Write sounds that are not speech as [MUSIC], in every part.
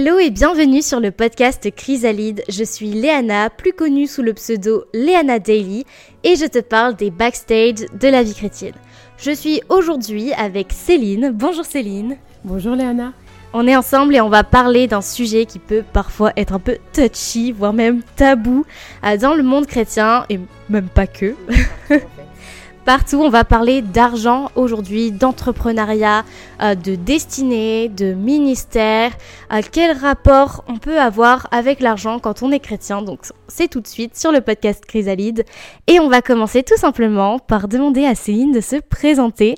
Hello et bienvenue sur le podcast Chrysalide. Je suis Léana, plus connue sous le pseudo Léana Daily, et je te parle des backstage de la vie chrétienne. Je suis aujourd'hui avec Céline. Bonjour Céline. Bonjour Léana. On est ensemble et on va parler d'un sujet qui peut parfois être un peu touchy, voire même tabou euh, dans le monde chrétien, et même pas que. [LAUGHS] Partout, on va parler d'argent aujourd'hui, d'entrepreneuriat, euh, de destinée, de ministère. Euh, quel rapport on peut avoir avec l'argent quand on est chrétien? Donc c'est tout de suite sur le podcast Chrysalide. Et on va commencer tout simplement par demander à Céline de se présenter.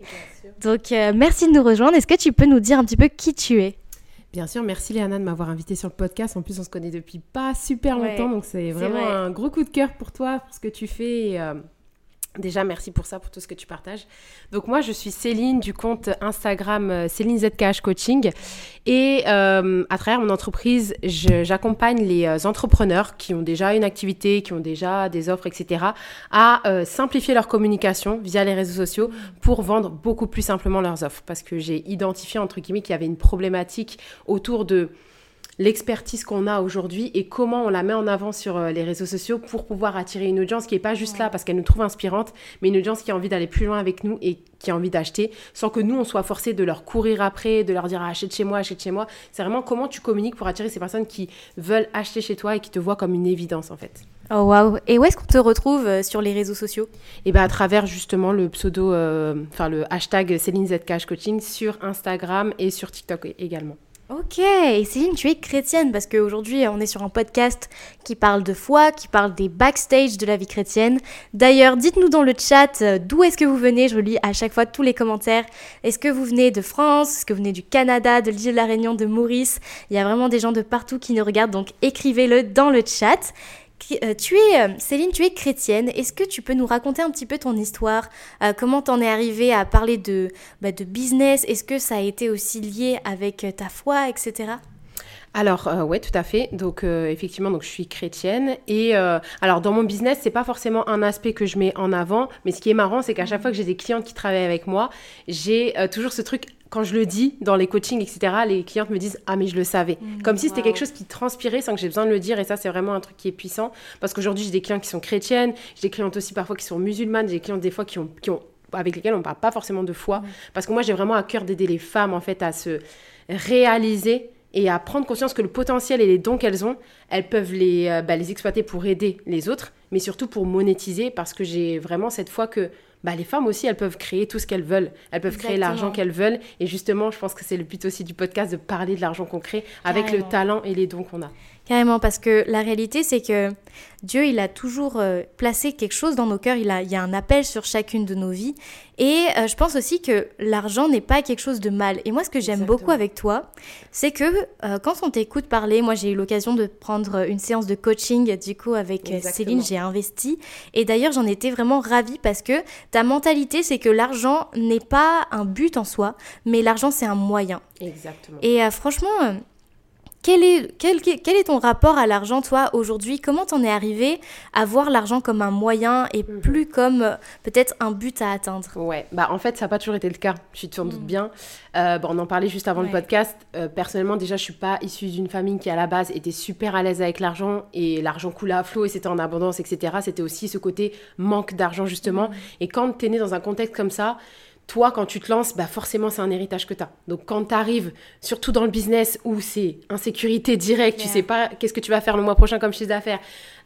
Donc euh, merci de nous rejoindre. Est-ce que tu peux nous dire un petit peu qui tu es? Bien sûr, merci Léana de m'avoir invité sur le podcast. En plus, on se connaît depuis pas super longtemps, donc c'est vraiment un gros coup de cœur pour toi, pour ce que tu fais. Et, Déjà, merci pour ça, pour tout ce que tu partages. Donc moi, je suis Céline du compte Instagram euh, Céline ZKH Coaching. Et euh, à travers mon entreprise, j'accompagne les euh, entrepreneurs qui ont déjà une activité, qui ont déjà des offres, etc., à simplifier leur communication via les réseaux sociaux pour vendre beaucoup plus simplement leurs offres. Parce que j'ai identifié, entre guillemets, qu'il y avait une problématique autour de l'expertise qu'on a aujourd'hui et comment on la met en avant sur euh, les réseaux sociaux pour pouvoir attirer une audience qui n'est pas juste là parce qu'elle nous trouve inspirante, mais une audience qui a envie d'aller plus loin avec nous et qui a envie d'acheter sans que nous, on soit forcé de leur courir après, de leur dire achète chez moi, achète chez moi. C'est vraiment comment tu communiques pour attirer ces personnes qui veulent acheter chez toi et qui te voient comme une évidence en fait. Oh waouh Et où est-ce qu'on te retrouve euh, sur les réseaux sociaux? Et eh bien à travers justement le pseudo, euh, enfin le hashtag Céline Zcash Coaching sur Instagram et sur TikTok également. Ok, Céline, tu es chrétienne parce qu'aujourd'hui on est sur un podcast qui parle de foi, qui parle des backstage de la vie chrétienne. D'ailleurs, dites-nous dans le chat euh, d'où est-ce que vous venez, je lis à chaque fois tous les commentaires. Est-ce que vous venez de France? Est-ce que vous venez du Canada, de l'île de la Réunion, de Maurice? Il y a vraiment des gens de partout qui nous regardent, donc écrivez-le dans le chat. Euh, tu es, euh, Céline, tu es chrétienne. Est-ce que tu peux nous raconter un petit peu ton histoire euh, Comment t'en es arrivée à parler de, bah, de business? Est-ce que ça a été aussi lié avec ta foi, etc. Alors euh, ouais, tout à fait. Donc effectivement, donc je suis chrétienne et alors dans mon business, c'est pas forcément un aspect que je mets en avant, mais ce qui est marrant, c'est qu'à chaque fois que j'ai des clientes qui travaillent avec moi, j'ai toujours ce truc quand je le dis dans les coachings, etc., les clientes me disent Ah, mais je le savais. Mmh, Comme si c'était quelque chose qui transpirait sans que j'ai besoin de le dire. Et ça, c'est vraiment un truc qui est puissant. Parce qu'aujourd'hui, j'ai des clients qui sont chrétiennes, j'ai des clientes aussi parfois qui sont musulmanes, j'ai des clientes des fois qui ont, qui ont, avec lesquelles on ne parle pas forcément de foi. Mmh. Parce que moi, j'ai vraiment à cœur d'aider les femmes, en fait, à se réaliser et à prendre conscience que le potentiel et les dons qu'elles ont, elles peuvent les, euh, bah, les exploiter pour aider les autres, mais surtout pour monétiser, parce que j'ai vraiment cette foi que bah, les femmes aussi, elles peuvent créer tout ce qu'elles veulent. Elles peuvent créer l'argent qu'elles veulent. Et justement, je pense que c'est le but aussi du podcast de parler de l'argent qu'on crée avec le talent et les dons qu'on a. Carrément, parce que la réalité, c'est que Dieu, il a toujours euh, placé quelque chose dans nos cœurs, il, a, il y a un appel sur chacune de nos vies. Et euh, je pense aussi que l'argent n'est pas quelque chose de mal. Et moi, ce que j'aime beaucoup avec toi, c'est que euh, quand on t'écoute parler, moi j'ai eu l'occasion de prendre une séance de coaching, du coup, avec Céline, j'ai investi. Et d'ailleurs, j'en étais vraiment ravie parce que ta mentalité, c'est que l'argent n'est pas un but en soi, mais l'argent, c'est un moyen. Exactement. Et franchement quel est, quel, quel est ton rapport à l'argent, toi, aujourd'hui? Comment t'en es arrivé à voir l'argent comme un moyen et mhm. plus comme euh, peut-être un but à atteindre? Ouais, bah en fait, ça n'a pas toujours été le cas, tu te doutes mhm. bien. Euh, bon, on en parlait juste avant le podcast. Euh, personnellement, déjà, je suis pas issue d'une famille qui, à la base, était super à l'aise avec l'argent et l'argent coulait à flot et c'était en abondance, etc. C'était aussi ce côté manque d'argent, justement. Mhm. Et quand tu es né dans un contexte comme ça, toi, quand tu te lances, bah forcément, c'est un héritage que tu as. Donc, quand tu arrives, surtout dans le business où c'est insécurité directe, tu sais pas qu'est-ce que tu vas faire le mois prochain comme chiffre d'affaires,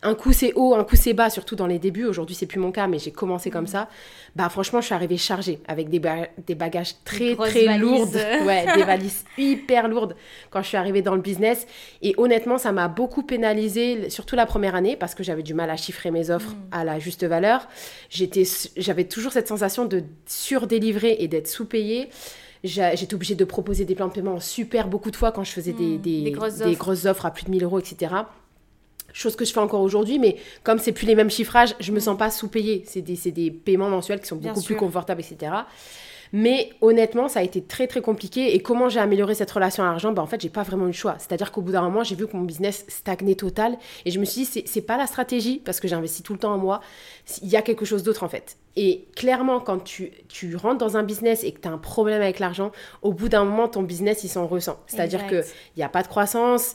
un coup c'est haut, un coup c'est bas, surtout dans les débuts. Aujourd'hui, c'est plus mon cas, mais j'ai commencé comme ça. Bah, franchement, je suis arrivée chargée avec des, des bagages très, très lourds. [LAUGHS] Ouais, des valises hyper lourdes quand je suis arrivée dans le business. Et honnêtement, ça m'a beaucoup pénalisée, surtout la première année, parce que j'avais du mal à chiffrer mes offres mm. à la juste valeur. J'avais toujours cette sensation de surdélivrer et d'être sous-payée j'étais obligée de proposer des plans de paiement super beaucoup de fois quand je faisais des, mm. des, grosses, des grosses, offres à plus de 1000 euros, etc chose que je fais encore aujourd'hui, mais comme c'est plus les mêmes chiffrages, je me sens pas sous-payée. C'est des, des, paiements mensuels qui sont beaucoup plus confortables, etc. Mais honnêtement, ça a été très très compliqué. Et comment j'ai amélioré cette relation à l'argent? Bah, En fait, j'ai pas vraiment eu le choix. C'est-à-dire qu'au bout d'un moment, j'ai vu que mon business stagnait total. Et je me suis dit, c'est pas la stratégie, parce que j'investis tout le temps en moi. Il y a quelque chose d'autre en fait. Et clairement, quand tu, tu rentres dans un business et que tu as un problème avec l'argent, au bout d'un moment, ton business, il s'en ressent. C'est-à-dire qu'il n'y a pas de croissance.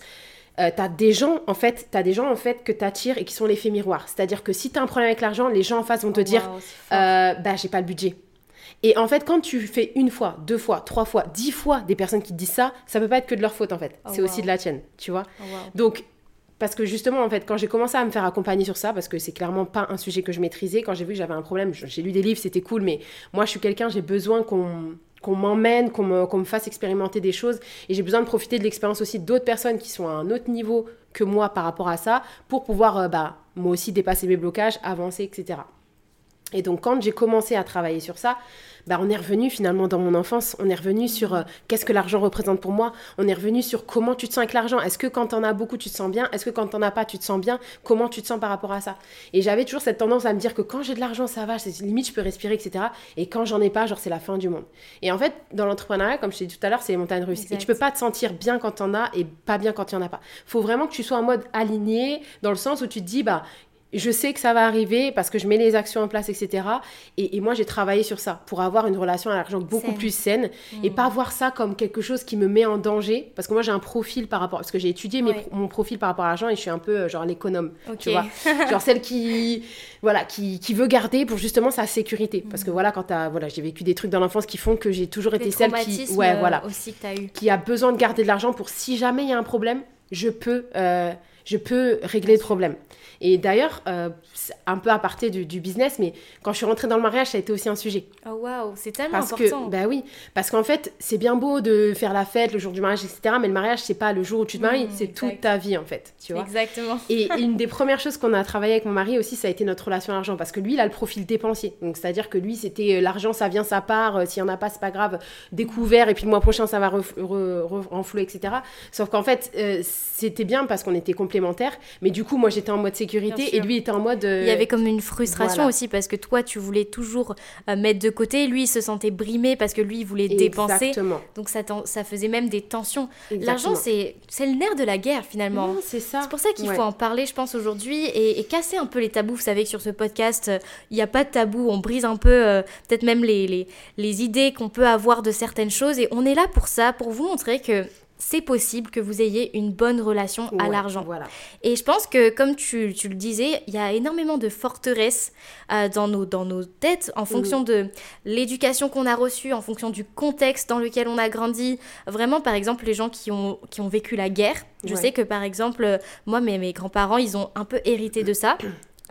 Euh, tu as des gens, en fait, as des gens, en fait, que tu attires et qui sont l'effet miroir. C'est-à-dire que si tu as un problème avec l'argent, les gens en face vont te oh, dire, euh, bah, j'ai pas le budget. Et en fait, quand tu fais une fois, deux fois, trois fois, dix fois des personnes qui te disent ça, ça peut pas être que de leur faute, en fait. Oh, c'est aussi de la tienne, tu vois. Oh, Donc, parce que justement, en fait, quand j'ai commencé à me faire accompagner sur ça, parce que c'est clairement pas un sujet que je maîtrisais, quand j'ai vu que j'avais un problème, j'ai lu des livres, c'était cool, mais moi, je suis quelqu'un, j'ai besoin qu'on qu'on m'emmène, qu'on me, fasse expérimenter des choses. Et j'ai besoin de profiter de l'expérience aussi d'autres personnes qui sont à un autre niveau que moi par rapport à ça, pour pouvoir, euh, bah, moi aussi, dépasser mes blocages, avancer, etc. Et donc, quand j'ai commencé à travailler sur ça, bah, on est revenu finalement dans mon enfance, on est revenu sur euh, qu'est-ce que l'argent représente pour moi, on est revenu sur comment tu te sens avec l'argent. Est-ce que quand t'en as beaucoup, tu te sens bien? Est-ce que quand t'en as pas, tu te sens bien? Comment tu te sens par rapport à ça? Et j'avais toujours cette tendance à me dire que quand j'ai de l'argent, ça va, limite, je peux respirer, etc. Et quand j'en ai pas, genre, c'est la fin du monde. Et en fait, dans l'entrepreneuriat, comme je t'ai dit tout à l'heure, c'est les montagnes russes. Et tu peux pas te sentir bien quand t'en as et pas bien quand il y en a pas. Faut vraiment que tu sois en mode aligné, dans le sens où tu te dis, bah, je sais que ça va arriver parce que je mets les actions en place, etc. Et, moi, j'ai travaillé sur ça pour avoir une relation à l'argent beaucoup plus saine et pas voir ça comme quelque chose qui me met en danger. Parce que moi, j'ai un profil par rapport. Parce que j'ai étudié mon profil par rapport à l'argent et je suis un peu euh, genre l'économe. Tu vois [LAUGHS] Genre celle qui, voilà, qui, qui, veut garder pour justement sa sécurité. Parce que mm. voilà, quand as, voilà, j'ai vécu des trucs dans l'enfance qui font que j'ai toujours été celle qui. Ouais, voilà. Aussi que as eu. Qui a besoin de garder de l'argent pour si jamais il y a un problème, je peux. Euh, je peux régler le problème. Et d'ailleurs, euh, un peu à partir du, business, mais quand je suis rentrée dans le mariage, ça a été aussi un sujet. Oh waouh, c'est tellement parce important. Que, bah oui, parce qu'en fait, c'est bien beau de faire la fête le jour du mariage, etc. Mais le mariage, c'est pas le jour où tu te maries, mmh, c'est toute ta vie en fait, tu vois. Exactement. Et une [LAUGHS] des premières choses qu'on a travaillé avec mon mari aussi, ça a été notre relation à l'argent, parce que lui, il a le profil dépensier. Donc c'est-à-dire que lui, c'était euh, l'argent, ça vient, ça part. Euh, s'il y en a pas, c'est pas grave. Découvert, et puis le mois prochain, ça va renflouer, etc. Sauf qu'en fait, c'était bien parce qu'on était complémentaires, mais du coup, moi, j'étais en mode sécurité et lui était en mode. Il y avait comme une frustration aussi parce que toi, tu voulais toujours euh, mettre de côté. Lui, il se sentait brimé parce que lui, il voulait dépenser. Donc ça, ça faisait même des tensions. L'argent, c'est le nerf de la guerre finalement. C'est ça. C'est pour ça qu'il faut en parler, je pense, aujourd'hui et, casser un peu les tabous. Vous savez que sur ce podcast, il n'y a pas de tabou. On brise un peu, euh, peut-être même les, les, les idées qu'on peut avoir de certaines choses. Et on est là pour ça, pour vous montrer que c'est possible que vous ayez une bonne relation à l'argent. Voilà. Et je pense que, comme tu, tu le disais, il y a énormément de forteresses euh, dans, nos, dans nos têtes en fonction de l'éducation qu'on a reçue, en fonction du contexte dans lequel on a grandi. Vraiment, par exemple, les gens qui ont, qui ont vécu la guerre. Je sais que, par exemple, moi, mes, mes grands-parents, ils ont un peu hérité de ça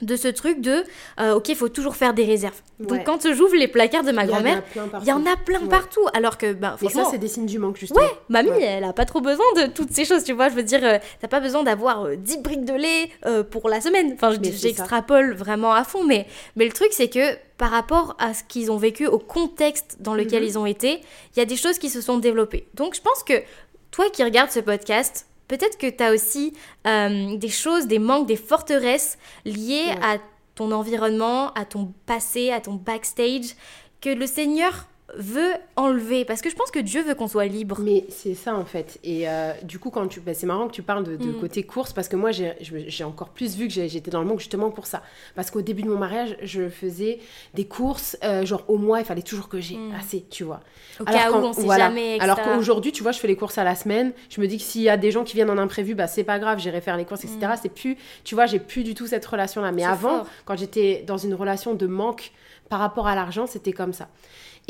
de ce truc de euh, ok il faut toujours faire des réserves. Donc quand j'ouvre les placards de ma grand-mère il y en a plein partout. Alors que bah franchement ça c'est des signes du manque justement. Ouais mamie elle a pas trop besoin de toutes ces choses tu vois. Je veux dire euh, t'as pas besoin d'avoir 10 euh, briques de lait pour la semaine. Enfin j'extrapole vraiment à fond mais mais le truc c'est que par rapport à ce qu'ils ont vécu au contexte dans lequel mhm. ils ont été il y a des choses qui se sont développées. Donc je pense que toi qui regardes ce podcast peut-être que tu as aussi euh, des choses, des manques, des forteresses liées à ton environnement, à ton passé, à ton backstage, que le Seigneur veut enlever parce que je pense que Dieu veut qu'on soit libre. Mais c'est ça en fait. Et euh, du coup, quand tu, bah, c'est marrant que tu parles de, mm. côté course parce que moi j'ai encore plus vu que j'étais dans le manque justement pour ça. Parce qu'au début de mon mariage, je faisais des courses, euh, genre au mois, il fallait toujours que j'ai mm. assez, tu vois. Au cas où on sait jamais. Etc. Alors qu'aujourd'hui, tu vois, je fais les courses à la semaine. Je me dis que s'il y a des gens qui viennent en imprévu, bah c'est pas grave, j'irai faire les courses, etc. Mm. C'est plus, tu vois, j'ai plus du tout cette relation là. Mais avant, quand j'étais dans une relation de manque par rapport à l'argent, c'était comme ça.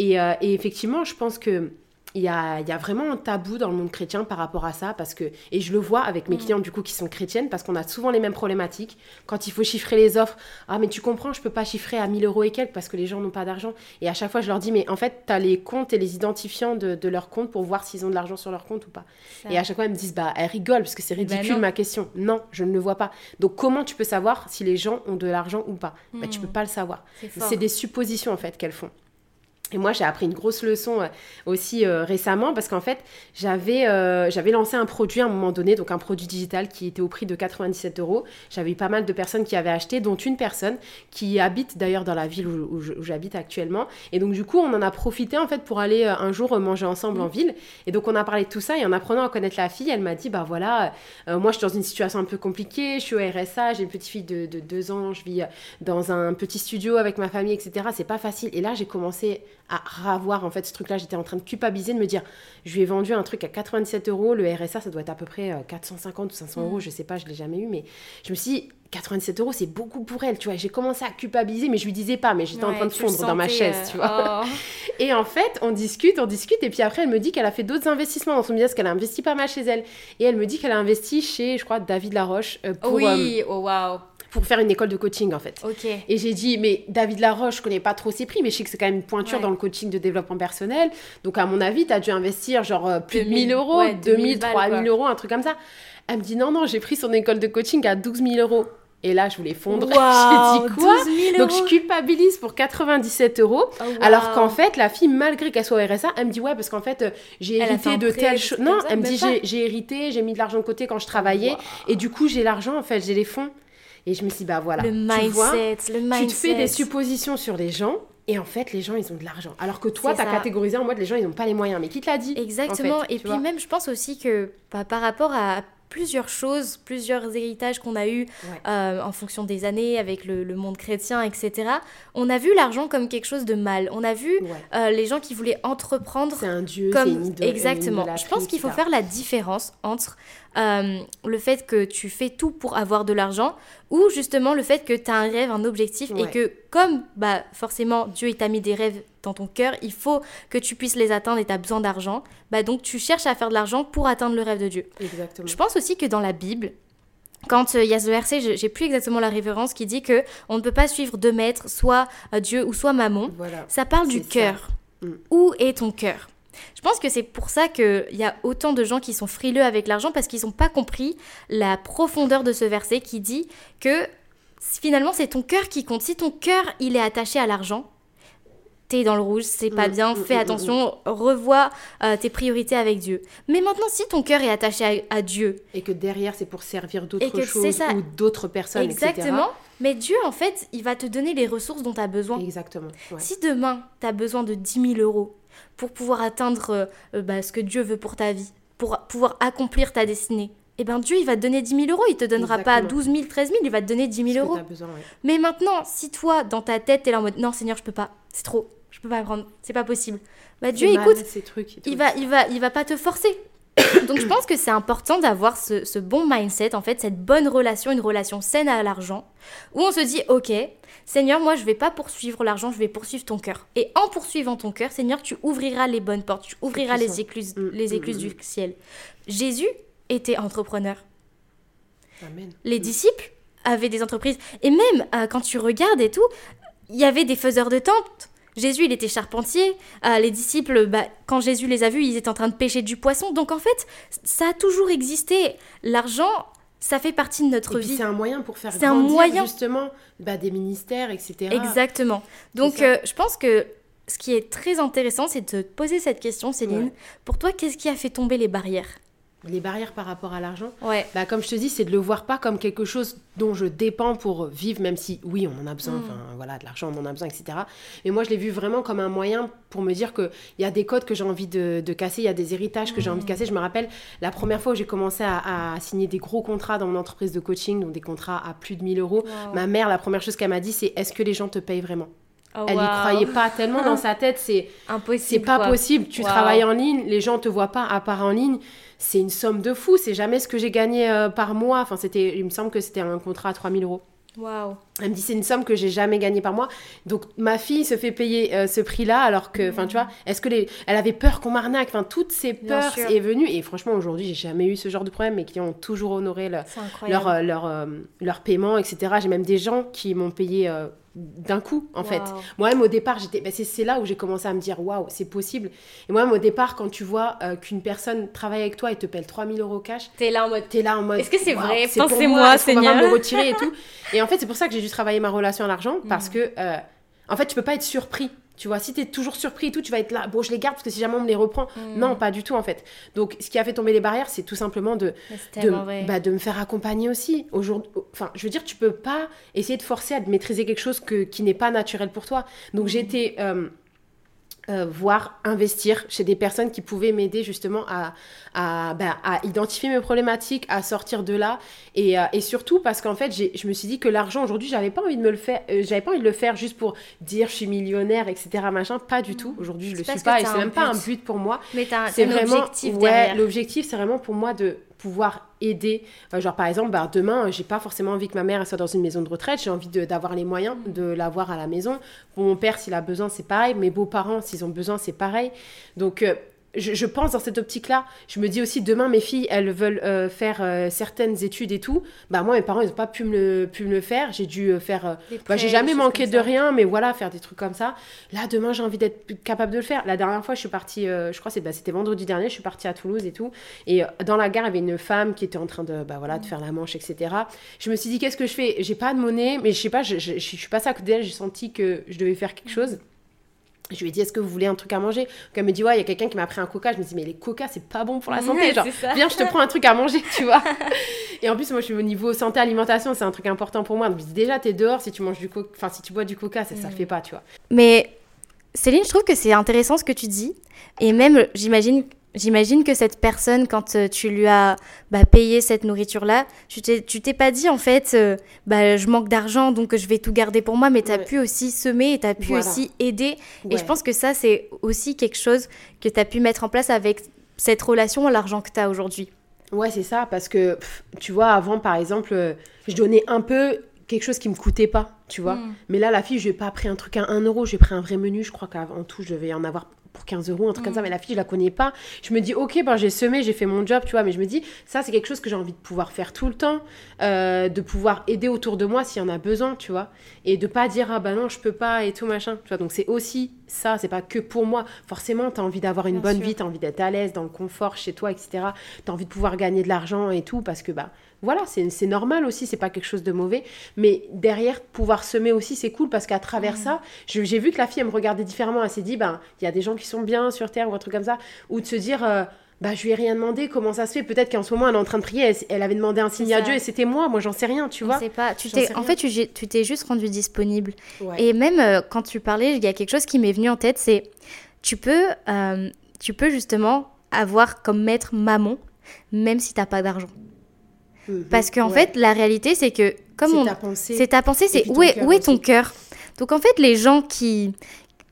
Euh, et, effectivement, je pense que il y a, y a, vraiment un tabou dans le monde chrétien par rapport à ça parce que et je le vois avec mes mm. clients du coup qui sont chrétiennes parce qu'on a souvent les mêmes problématiques. Quand il faut chiffrer les offres ah mais tu comprends je peux pas chiffrer à 1000 euros et quelques parce que les gens n'ont pas d'argent et à chaque fois je leur dis mais en fait tu as les comptes et les identifiants de, de leur compte pour voir s'ils ont de l'argent sur leur compte ou pas et à chaque fois elles me disent bah elles rigolent parce que c'est ben ridicule ma question. Non je ne le vois pas. Donc comment tu peux savoir si les gens ont de l'argent ou pas? Bah, tu peux mm. pas le savoir. C'est des suppositions en fait qu'elles font Et moi, j'ai appris une grosse leçon euh, aussi euh, récemment parce qu'en fait, j'avais euh, j'avais lancé un produit à un moment donné, donc un produit digital qui était au prix de 97 euros. J'avais eu pas mal de personnes qui avaient acheté, dont une personne qui habite d'ailleurs dans la ville où, j'habite actuellement. Et donc, du coup, on en a profité en fait pour aller un jour manger ensemble en mmh. ville. Et donc, on a parlé de tout ça et en apprenant à connaître la fille, elle m'a dit Bah voilà, moi, je suis dans une situation un peu compliquée, je suis au RSA, j'ai une petite fille de, de deux ans, je vis dans un petit studio avec ma famille, etc. C'est pas facile. Et là, j'ai commencé à ravoir en fait ce truc-là. J'étais en train de culpabiliser, de me dire, je lui ai vendu un truc à 97 euros, le RSA ça doit être à peu près 450 euh, ou 500 euros, mm. je sais pas, je l'ai jamais eu, mais je me suis dit, 97 euros c'est beaucoup pour elle, tu vois. J'ai commencé à culpabiliser, mais je lui disais pas, mais j'étais en train de fondre dans ma chaise, tu vois. Oh. [LAUGHS] Et en fait, on discute, on discute, et puis après, elle me dit qu'elle a fait d'autres investissements dans son business, qu'elle a investi pas mal chez elle. Et elle me dit qu'elle a investi chez, je crois, David Laroche euh, pour. Oui, euh, oh waouh pour faire une école de coaching en fait. Ok. Et j'ai dit, mais David Laroche, je connais pas trop ses prix, mais je sais que c'est quand même une pointure dans le coaching de développement personnel. Donc à mon avis, tu as dû investir genre euh, plus de 1000 euros, 2000, 3000 euros, un truc comme ça. Elle me dit, non, non, j'ai pris son école de coaching à 12 000 euros. Et là, je voulais fondre. [LAUGHS] j'ai dit quoi Donc, je culpabilise pour 97 euros. Oh, alors qu'en fait, la fille, malgré qu'elle soit au RSA, elle me dit Ouais, parce qu'en fait, euh, j'ai hérité de telle chose. Non, elle me dit J'ai hérité, j'ai mis de l'argent de côté quand je travaillais. Et du coup, j'ai l'argent, en fait, j'ai les fonds. Et je me suis dit, bah voilà. Le mindset, le mindset. Tu te fais des suppositions sur les gens. Et en fait, les gens, ils ont de l'argent. Alors que toi, tu as catégorisé en mode les gens, ils n'ont pas les moyens. Mais qui te l'a dit Exactement. et puis même, je pense aussi que bah, par rapport à plusieurs choses, plusieurs héritages qu'on a eus euh, en fonction des années avec le, monde chrétien, etc. On a vu l'argent comme quelque chose de mal. On a vu euh, les gens qui voulaient entreprendre. C'est un dieu, comme... Exactement. Je pense qu'il faut faire la différence entre euh, le fait que tu fais tout pour avoir de l'argent ou justement le fait que tu as un rêve, un objectif et que comme bah, forcément Dieu t'a mis des rêves dans ton cœur, il faut que tu puisses les atteindre et tu as besoin d'argent, bah, donc tu cherches à faire de l'argent pour atteindre le rêve de Dieu. Exactement. Je pense aussi que dans la Bible, quand euh, il y a ce verset, j'ai plus exactement la référence, qui dit que on ne peut pas suivre deux maîtres, soit euh, Dieu ou soit Mammon. ça parle du cœur. Mm. Où est ton cœur? Je pense que c'est pour ça qu'il y a autant de gens qui sont frileux avec l'argent parce qu'ils n'ont pas compris la profondeur de ce verset qui dit que finalement c'est ton cœur qui compte. Si ton cœur il est attaché à l'argent, t'es dans le rouge, c'est pas mm, bien, mm, fais mm, attention, revois euh, tes priorités avec Dieu. Mais maintenant, si ton cœur est attaché à, Dieu. Et que derrière, c'est pour servir d'autres choses ou d'autres personnes, Exactement. Mais Dieu, en fait, il va te donner les ressources dont tu as besoin. Exactement. Si demain, tu as besoin de 10 000 euros pour pouvoir atteindre euh, euh, bah, ce que Dieu veut pour ta vie, pour pouvoir accomplir ta destinée, eh ben Dieu, il va te donner 10 000 euros. Il te donnera pas 12 000, 13 000, il va te donner 10 000 euros. Mais maintenant, si toi, dans ta tête, tu es là en mode non, Seigneur, je peux pas, c'est trop, je peux pas prendre, c'est pas possible. Bah Dieu, écoute, il va, il va, il va pas te forcer. [COUGHS] Donc je pense que c'est important d'avoir ce, ce, bon mindset, en fait, cette bonne relation, une relation saine à l'argent, où on se dit, ok, Seigneur, moi je vais pas poursuivre l'argent, je vais poursuivre ton cœur. Et en poursuivant ton cœur, Seigneur, tu ouvriras les bonnes portes, tu ouvriras les écluses, mm, les mm, écluses mm, du ciel. Jésus était entrepreneur. Amen. Les disciples avaient des entreprises. Et même euh, quand tu regardes et tout, il y avait des faiseurs de tentes. Jésus, il était charpentier. Euh, les disciples, bah, quand Jésus les a vus, ils étaient en train de pêcher du poisson. Donc en fait, ça a toujours existé. L'argent, ça fait partie de notre et vie. C'est un moyen pour faire grandir un moyen. justement bah, des ministères, etc. Exactement. Donc euh, je pense que ce qui est très intéressant, c'est de te poser cette question, Céline. Pour toi, qu'est-ce qui a fait tomber les barrières? Les barrières par rapport à l'argent, ouais. bah, comme je te dis, c'est de le voir pas comme quelque chose dont je dépends pour vivre, même si oui, on en a besoin, mm. enfin voilà, de l'argent, on en a besoin, etc. Mais moi, je l'ai vu vraiment comme un moyen pour me dire qu'il y a des codes que j'ai envie de, casser, il y a des héritages que j'ai envie de mm. casser. Je me rappelle la première fois où j'ai commencé à, signer des gros contrats dans mon entreprise de coaching, donc des contrats à plus de 1000 euros. Ma mère, la première chose qu'elle m'a dit, c'est est-ce que les gens te payent vraiment? Oh, elle n'y croyait pas tellement dans [LAUGHS] sa tête, c'est impossible. C'est pas possible. Tu travailles en ligne, les gens te voient pas à part en ligne c'est une somme de fou. C'est jamais ce que j'ai gagné euh, par mois. Enfin, c'était, il me semble que c'était un contrat à 3000 euros. Waouh. Elle me dit c'est une somme que j'ai jamais gagnée par mois. Donc ma fille se fait payer euh, ce prix-là alors que, enfin tu vois, est-ce que les, elle avait peur qu'on m'arnaque? Enfin toutes ces peurs est venue et franchement aujourd'hui j'ai jamais eu ce genre de problème. Mes clients ont toujours honoré leur euh, leur, leur paiement etc. J'ai même des gens qui m'ont payé d'un coup en fait. Moi-même au départ, j'étais bah, c'est là où j'ai commencé à me dire waouh, c'est possible. Et moi-même au départ quand tu vois euh, qu'une personne travaille avec toi et te paie 3000 euros cash, t'es là en mode t'es là en mode Est-ce que c'est vrai? Pensez-moi, Seigneur. me retirer et tout? [LAUGHS] Et en fait, c'est pour ça que j'ai dû travailler ma relation à l'argent parce mm. que euh, en fait, tu peux pas être surpris Tu vois, si tu es toujours surpris et tout, tu vas être là, bon, je les garde parce que si jamais on me les reprend. Mm. Non, pas du tout en fait. Donc, ce qui a fait tomber les barrières, c'est tout simplement de, bah, de me faire accompagner aussi. Aujourd'hui, enfin, je veux dire, tu peux pas essayer de forcer à maîtriser quelque chose que, qui n'est pas naturel pour toi. Donc, Mm. été euh, euh, voir, investir chez des personnes qui pouvaient m'aider justement à, à, bah, à identifier mes problématiques, à sortir de là. Et, euh, et surtout parce qu'en fait, j'ai- je me suis dit que l'argent aujourd'hui, j'avais pas envie de me le faire, euh, j'avais pas envie de le faire juste pour dire je suis millionnaire, etc. Machin, pas du tout. Aujourd'hui, je le suis pas et c'est même pas un but. pour moi Mais c'est vraiment objectif ouais l'objectif c'est vraiment pour moi de pouvoir aider. Euh, genre par exemple bah, demain euh, j'ai pas forcément envie que ma mère soit dans une maison de retraite. J'ai envie d'avoir les moyens de l'avoir à la maison. Pour mon père s'il a besoin c'est pareil. Mes beaux-parents s'ils ont besoin c'est pareil. Donc euh, je, je pense dans cette optique-là. Je me dis aussi, demain, mes filles, elles veulent euh, faire euh, certaines études et tout. Bah, moi, mes parents, ils n'ont pas pu me, pu me le faire. J'ai dû euh, faire. bah, j'ai jamais manqué de ça. rien, mais voilà, faire des trucs comme ça. Là, demain, j'ai envie d'être capable de le faire. La dernière fois, je suis partie, je crois que bah, c'était vendredi dernier, je suis partie à Toulouse et tout. Et dans la gare, il y avait une femme qui était en train de, bah, voilà, de faire la manche, etc. Je me suis dit, qu'est-ce que je fais? J'ai pas de monnaie, mais je sais pas, je, je, je suis passée à côté d'elle, j'ai senti que je devais faire quelque chose. Je lui ai dit, est-ce que vous voulez un truc à manger? Donc elle me dit, ouais, il y a quelqu'un qui m'a pris un coca. Je me dis, mais les coca, c'est pas bon pour la santé. Genre, viens, je te prends un truc à manger, tu vois. [LAUGHS] Et en plus, moi, je suis au niveau santé, alimentation, c'est un truc important pour moi. Donc, je dis, déjà, t'es dehors, si tu manges du coca, enfin, si tu bois du coca, ça, ça le fait pas, tu vois. Mais Céline, je trouve que c'est intéressant ce que tu dis. Et même, j'imagine, j'imagine que cette personne, quand euh, tu lui as bah, payé cette nourriture-là, tu t'es, pas dit en fait, euh, bah, je manque d'argent donc je vais tout garder pour moi, mais tu as Ouais. pu aussi semer et tu as pu Voilà. aussi aider. Et je pense que ça, c'est aussi quelque chose que tu as pu mettre en place avec cette relation à l'argent que tu as aujourd'hui. Ouais, c'est ça, parce que pff, tu vois, avant, par exemple, euh, je donnais un peu quelque chose qui me coûtait pas, tu vois. Mm. Mais là, la fille, je lui ai pas pris un truc à 1 euro, j'ai pris un vrai menu, je crois qu'en tout, je devais en avoir pour 15 euros, un truc comme ça, mais la fille, je la connais pas. Je me dis, ok, ben, j'ai semé, j'ai fait mon job, tu vois, mais je me dis, ça, c'est quelque chose que j'ai envie de pouvoir faire tout le temps, euh, de pouvoir aider autour de moi s'il y en a besoin, tu vois, et de pas dire, ah bah non, je peux pas et tout, machin, tu vois. Donc, c'est aussi ça, c'est pas que pour moi. Forcément, tu as envie d'avoir une Bien bonne sûr. vie, tu as envie d'être à l'aise, dans le confort, chez toi, etc. Tu as envie de pouvoir gagner de l'argent et tout, parce que, bah, voilà, c'est normal aussi, c'est pas quelque chose de mauvais. Mais derrière, pouvoir semer aussi, c'est cool parce qu'à travers ça, je- j'ai vu que la fille, elle me regardait différemment. Elle s'est dit, ben, il y a des gens qui sont bien sur Terre ou un truc comme ça. Ou de se dire, euh, bah, je lui ai rien demandé, comment ça se fait? Peut-être qu'en ce moment, elle est en train de prier, elle, elle avait demandé un signe à. Dieu et c'était moi, moi, j'en sais rien, tu On vois sait pas. Tu t'es, sais en fait, tu, t'es juste rendu disponible. Ouais. Et même euh, quand tu parlais, il y a quelque chose qui m'est venu en tête, c'est tu peux, euh, tu peux justement avoir comme maître maman, même si t'as pas d'argent. Mhm. Parce qu'en Ouais. fait, la réalité, c'est que comme c'est on, ta pensée. c'est ta pensée, c'est où est, où est ton cœur? Donc en fait, les gens qui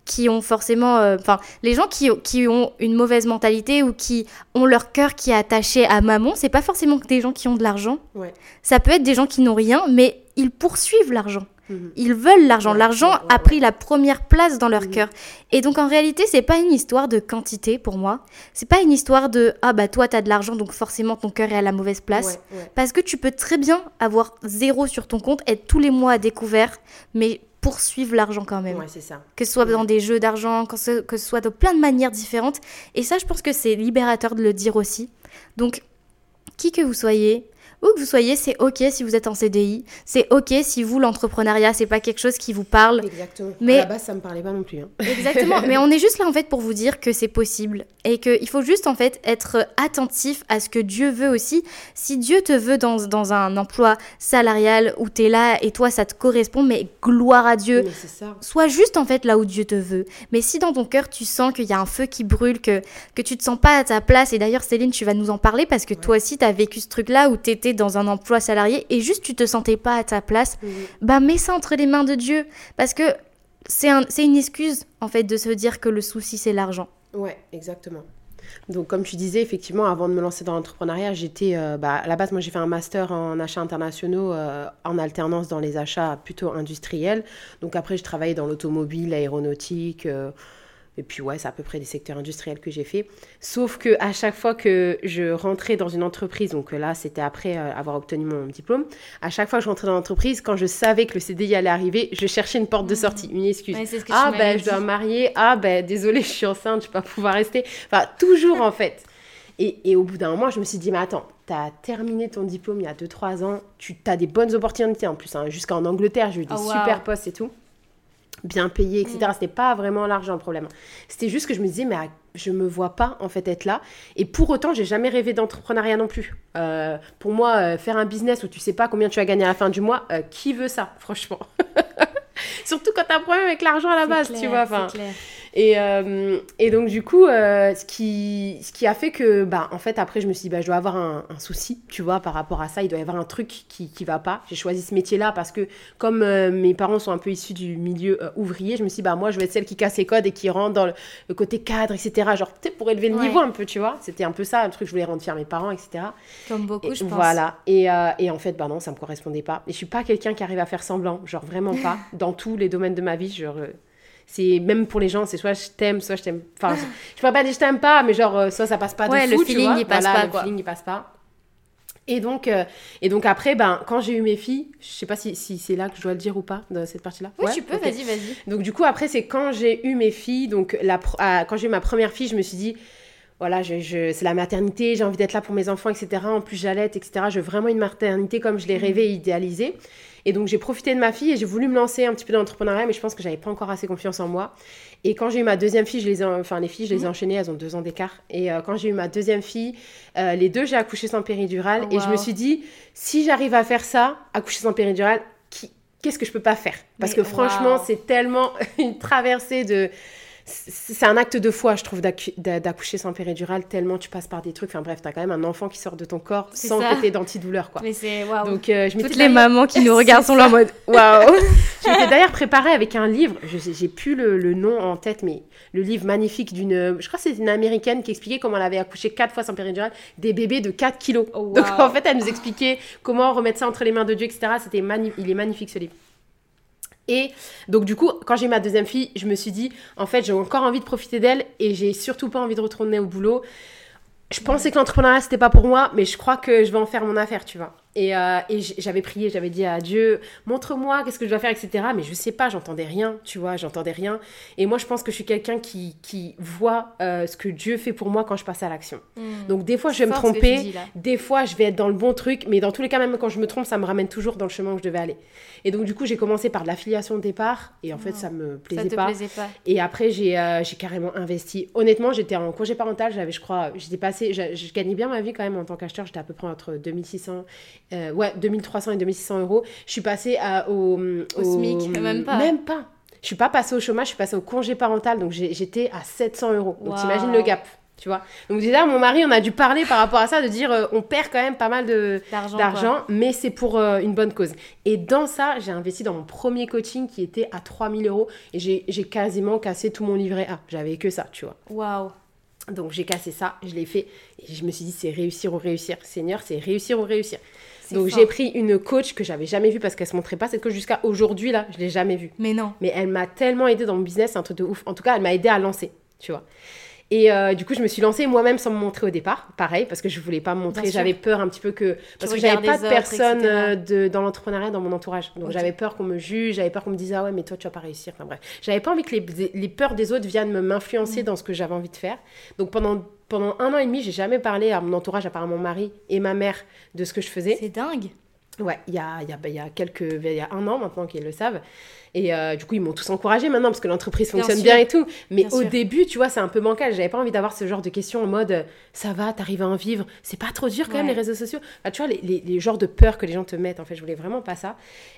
qui ont forcément, euh, enfin, les gens qui, qui ont une mauvaise mentalité ou qui ont leur cœur qui est attaché à maman, c'est pas forcément que des gens qui ont de l'argent. Ouais. Ça peut être des gens qui n'ont rien, mais ils poursuivent l'argent. Mhm. Ils veulent l'argent. Ouais, l'argent ouais, a pris la première place dans leur Mhm. cœur. Et donc en réalité, c'est pas une histoire de quantité pour moi. C'est pas une histoire de ah bah toi t'as de l'argent donc forcément ton cœur est à la mauvaise place. Parce que tu peux très bien avoir zéro sur ton compte, être tous les mois à découvert, mais poursuivre l'argent quand même. Ouais, c'est ça. Que ce soit Ouais. dans des jeux d'argent, que ce, que ce soit de plein de manières différentes. Et ça, je pense que c'est libérateur de le dire aussi. Donc, qui que vous soyez, où que vous soyez, c'est ok si vous êtes en CDI. C'est ok si vous, l'entrepreneuriat, c'est pas quelque chose qui vous parle. Exactement. Mais- À la base, ça me parlait pas non plus. hein. Exactement, [LAUGHS] mais on est juste là en fait pour vous dire que c'est possible et qu'il faut juste en fait être attentif à ce que Dieu veut aussi. Si Dieu te veut dans, dans un emploi salarial où tu es là et toi ça te correspond, mais gloire à Dieu. Ça. Sois juste en fait là où Dieu te veut. Mais si dans ton cœur tu sens qu'il y a un feu qui brûle, que, que tu te sens pas à ta place, et d'ailleurs Céline tu vas nous en parler parce que Ouais. toi aussi tu as vécu ce truc là où tu étais dans un emploi salarié et juste tu te sentais pas à ta place, Mhm. bah mets ça entre les mains de Dieu. Parce que c'est un, c'est une excuse en fait de se dire que le souci c'est l'argent. Ouais, exactement. Donc, comme tu disais, effectivement, avant de me lancer dans l'entrepreneuriat, j'étais. euh, bah, à la base, moi, j'ai fait un master en achats internationaux euh, en alternance dans les achats plutôt industriels. Donc, après, je travaillais dans l'automobile, l'aéronautique. euh, et puis, ouais, c'est à peu près les secteurs industriels que j'ai fait. Sauf que à chaque fois que je rentrais dans une entreprise, donc là, c'était après euh, avoir obtenu mon diplôme, à chaque fois que je rentrais dans l'entreprise, quand je savais que le CDI allait arriver, je cherchais une porte de sortie, une excuse. Ah ben je dois me marier, ah ben désolé je suis enceinte, je vais pas pouvoir rester. Enfin toujours en fait. Et, et au bout d'un moment je me suis dit mais attends, t'as terminé ton diplôme il y a 2-3 ans, tu as des bonnes opportunités en plus, hein, jusqu'en Angleterre j'ai eu des Oh, wow. super postes et tout. Bien payé, etc. Mm. C'était pas vraiment l'argent le problème. C'était juste que je me disais, mais je me vois pas en fait être là. Et pour autant, j'ai jamais rêvé d'entrepreneuriat non plus. Euh, pour moi, euh, faire un business où tu sais pas combien tu vas gagner à la fin du mois, euh, qui veut ça, [LAUGHS] franchement? Surtout quand t'as un problème avec l'argent à la base, tu vois. Enfin, clair. Et, euh, et donc, du coup, euh, ce, qui, ce qui a fait que, bah, en fait, après, je me suis dit, bah, je dois avoir un, un souci, tu vois, par rapport à ça. Il doit y avoir un truc qui, qui va pas. J'ai choisi ce métier-là parce que, comme euh, mes parents sont un peu issus du milieu ouvrier, je me suis dit, bah, moi, je vais être celle qui casse les codes et qui rentre dans le, le côté cadre, etc. Genre, peut-être pour élever le Ouais. niveau un peu, tu vois. C'était un peu ça, le truc que je voulais rendre fier mes parents, etc. Comme beaucoup, Et je pense. Voilà. Et, et en fait, bah non, ça me correspondait pas. Et je suis pas quelqu'un qui arrive à faire semblant. Genre, vraiment pas. Dans tous les domaines de ma vie. Genre, c'est même pour les gens, c'est soit je t'aime, soit je t'aime. Enfin, je, je pourrais pas dire je t'aime pas, mais genre, euh, soit ça passe pas de Ouais, fou, le tu feeling, vois. il passe Voilà, pas, le quoi. feeling, il passe pas. Et donc, euh, et donc après, ben, quand j'ai eu mes filles, je sais pas si, si c'est là que je dois le dire ou pas, dans cette partie-là. Oui, Ouais, tu peux, vas-y, vas-y. Donc du coup après c'est quand j'ai eu mes filles, donc la, ah, quand j'ai eu ma première fille, je me suis dit voilà je, je- c'est la maternité, j'ai envie d'être là pour mes enfants, etc. En plus j'allaite, etc. Je veux vraiment une maternité comme je l'ai rêvé et idéalisé. Et donc j'ai profité de ma fille et j'ai voulu me lancer un petit peu dans l'entrepreneuriat, mais je pense que j'avais pas encore assez confiance en moi. Et quand j'ai eu ma deuxième fille, je les ai, enfin les filles, je les ai enchaînées, elles ont deux ans d'écart. Et euh, quand j'ai eu ma deuxième fille, euh, les deux j'ai accouché sans péridurale Oh, et je me suis dit si j'arrive à faire ça, accoucher sans péridurale, qu'est-ce que je peux pas faire? Parce Mais que franchement wow. c'est tellement [LAUGHS] une traversée de c'est un acte de foi, je trouve, d'accoucher sans péridurale, tellement tu passes par des trucs. Enfin bref, t'as quand même un enfant qui sort de ton corps sans ça. que t'aies d'antidouleur, quoi. Mais c'est waouh. Donc, euh, je Toutes les mamans qui nous [LAUGHS] regardent sont là en mode [LAUGHS] Waouh Je m'étais d'ailleurs préparée avec un livre, je sais- j'ai plus le, le nom en tête, mais le livre magnifique d'une, je crois que c'est une américaine qui expliquait comment elle avait accouché quatre fois sans péridurale des bébés de 4 kilos. Oh, Donc en fait, elle nous expliquait comment remettre ça entre les mains de Dieu, etc. C'était il est magnifique ce livre. Et donc du coup, quand j'ai ma deuxième fille, je me suis dit, en fait, j'ai encore envie de profiter d'elle et j'ai surtout pas envie de retourner au boulot. Je pensais que l'entrepreneuriat c'était pas pour moi, mais je crois que je vais en faire mon affaire, tu vois. Et, euh, et j'avais prié, j'avais dit à Dieu, montre-moi qu'est-ce que je dois faire, etc. Mais je sais pas, j'entendais rien, tu vois, j'entendais rien. Et moi, je pense que je suis quelqu'un qui, qui voit euh, ce que Dieu fait pour moi quand je passe à l'action. Hmm. Donc des fois, je vais me tromper, dis, des fois, je vais être dans le bon truc, mais dans tous les cas, même quand je me trompe, ça me ramène toujours dans le chemin où je devais aller. Et donc du coup, j'ai commencé par de l'affiliation au départ, et en fait, ça me Ça plaisait te pas. plaisait pas. Et après, j'ai euh, j'ai carrément investi. Honnêtement, j'étais en congé parental. J'avais, je crois, j'étais passé, je, je gagnais bien ma vie quand même en tant qu'acheteur. J'étais à peu près entre 2600, euh, ouais, 2300 et 2600 euros. Je suis passée à, au, Au SMIC, même pas. Même pas. Je suis pas passée au chômage, je suis passée au congé parental. Donc j'étais à 700 euros. Donc Wow. t'imagines le gap. Tu vois Donc déjà, mon mari, on a dû parler par rapport à ça, de dire euh, on perd quand même pas mal D'argent. mais c'est pour euh, une bonne cause. Et dans ça, j'ai investi dans mon premier coaching qui était à 3000 euros et j'ai quasiment cassé tout mon livret A. J'avais que ça, tu vois. Waouh. Donc j'ai cassé ça, je l'ai fait et je me suis dit c'est réussir ou réussir. Seigneur, c'est réussir ou réussir. Donc j'ai pris une coach que j'avais jamais vue parce qu'elle se montrait pas cette coach jusqu'à aujourd'hui là, je l'ai jamais vue. Mais non. Mais elle m'a tellement aidé dans mon business, c'est un truc de ouf. En tout cas, elle m'a aidé à lancer, tu vois. Et euh, du coup, je me suis lancée moi-même sans me montrer au départ, pareil, parce que je voulais pas me montrer. J'avais peur un petit peu que. Parce que j'avais pas de personne euh, de, dans l'entrepreneuriat dans mon entourage. Donc j'avais peur qu'on me juge, j'avais peur qu'on me dise Ah ouais, mais toi, tu vas pas réussir. Enfin bref. J'avais pas envie que les, les peurs des autres viennent me m'influencer Mm. dans ce que j'avais envie de faire. Donc pendant, pendant un an et demi, j'ai jamais parlé à mon entourage, à part mon mari et ma mère, de ce que je faisais. C'est dingue. Ouais, il y a, y, a, bah, y a quelques, il y a un an maintenant qu'ils le savent. Et euh, du coup, ils m'ont tous encouragé maintenant parce que l'entreprise fonctionne bien et tout. Mais Bien au sûr. début, tu vois, c'est un peu bancal. J'avais pas envie d'avoir ce genre de questions en mode ça va, t'arrives à en vivre. C'est pas trop dur quand même les réseaux sociaux. Enfin, tu vois, les, les, les genres de peur que les gens te mettent. En fait, je voulais vraiment pas ça.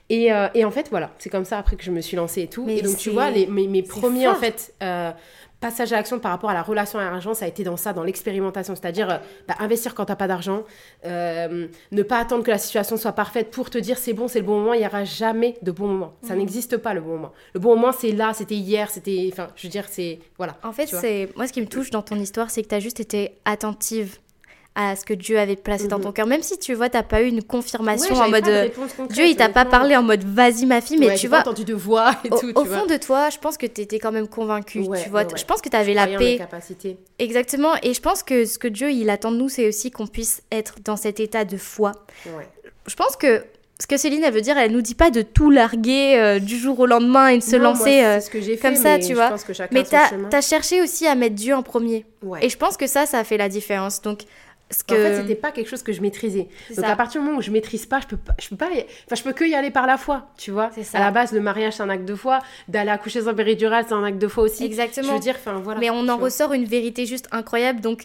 Et, euh, et en fait, voilà, c'est comme ça après que je me suis lancée et tout. Mais et donc, tu vois, les, mes, mes premiers en fait. euh, passages à l'action par rapport à la relation à l'argent, ça a été dans ça, dans l'expérimentation, c'est-à-dire euh, bah, investir quand t'as pas d'argent, euh, ne pas attendre que la situation soit parfaite pour te dire c'est bon, c'est le bon moment, il y aura jamais de bon moment. Ça Mhm. n'existe pas le bon moment. Le bon moment c'est là, c'était hier, c'était, enfin, je veux dire c'est voilà. En fait, c'est moi ce qui me touche dans ton histoire, c'est que tu as juste été attentive à ce que Dieu avait placé dans Mhm. ton cœur. Même si tu vois, t'as pas eu une confirmation Ouais, en mode euh, concrète, Dieu, il t'a pas parlé en mode vas-y ma fille, mais Ouais, tu vois, pas entendu de voix et au, tout. au tu fond vois. de toi, je pense que tu étais quand même convaincu. Ouais, tu vois, je pense que tu avais la paix. Exactement. Et je pense que ce que Dieu il attend de nous, c'est aussi qu'on puisse être dans cet état de foi. Je pense que ce que Céline elle veut dire, elle nous dit pas de tout larguer euh, du jour au lendemain et de se Non, lancer. euh, ce que j'ai fait, comme ça, tu vois. mais t'as as cherché aussi à mettre Dieu en premier. Ouais. Et je pense que ça, ça a fait la différence. Donc, Ce que... En fait, c'était pas quelque chose que je maîtrisais. Donc à partir du moment où je maîtrise pas, je peux pas, je peux pas, enfin je peux que y aller par la foi, tu vois. Ça. À la base, le mariage c'est un acte de foi, d'aller accoucher sans péridurale c'est un acte de foi aussi. Exactement. Je veux dire, enfin voilà. Mais on en ressort une vérité juste incroyable. Donc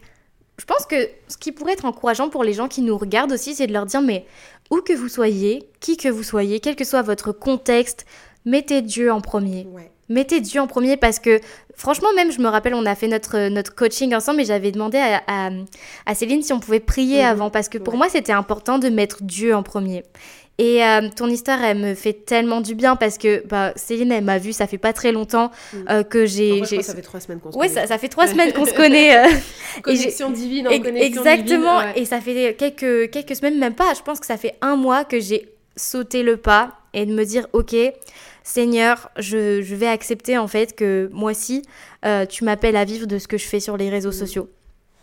je pense que ce qui pourrait être encourageant pour les gens qui nous regardent aussi, c'est de leur dire mais où que vous soyez, qui que vous soyez, quel que soit votre contexte, mettez Dieu en premier. Ouais. Mettez Dieu en premier parce que franchement, même je me rappelle, on a fait notre, notre coaching ensemble et j'avais demandé à, à, Céline si on pouvait prier mhm. avant parce que pour moi c'était important de mettre Dieu en premier. Et euh, ton histoire, elle me fait tellement du bien parce que bah, Céline, elle m'a vu, ça fait pas très longtemps mhm. euh, que j'ai. ça fait trois semaines qu'on se connaît. Oui, ça, ça, fait trois [LAUGHS] semaines qu'on se connaît. Euh, connexion divine en connexion Exactement. Et ça fait quelques, quelques semaines, même pas, je pense que ça fait un mois que j'ai sauté le pas et de me dire, ok, Seigneur, je, vais accepter en fait que moi aussi, euh, tu m'appelles à vivre de ce que je fais sur les réseaux sociaux.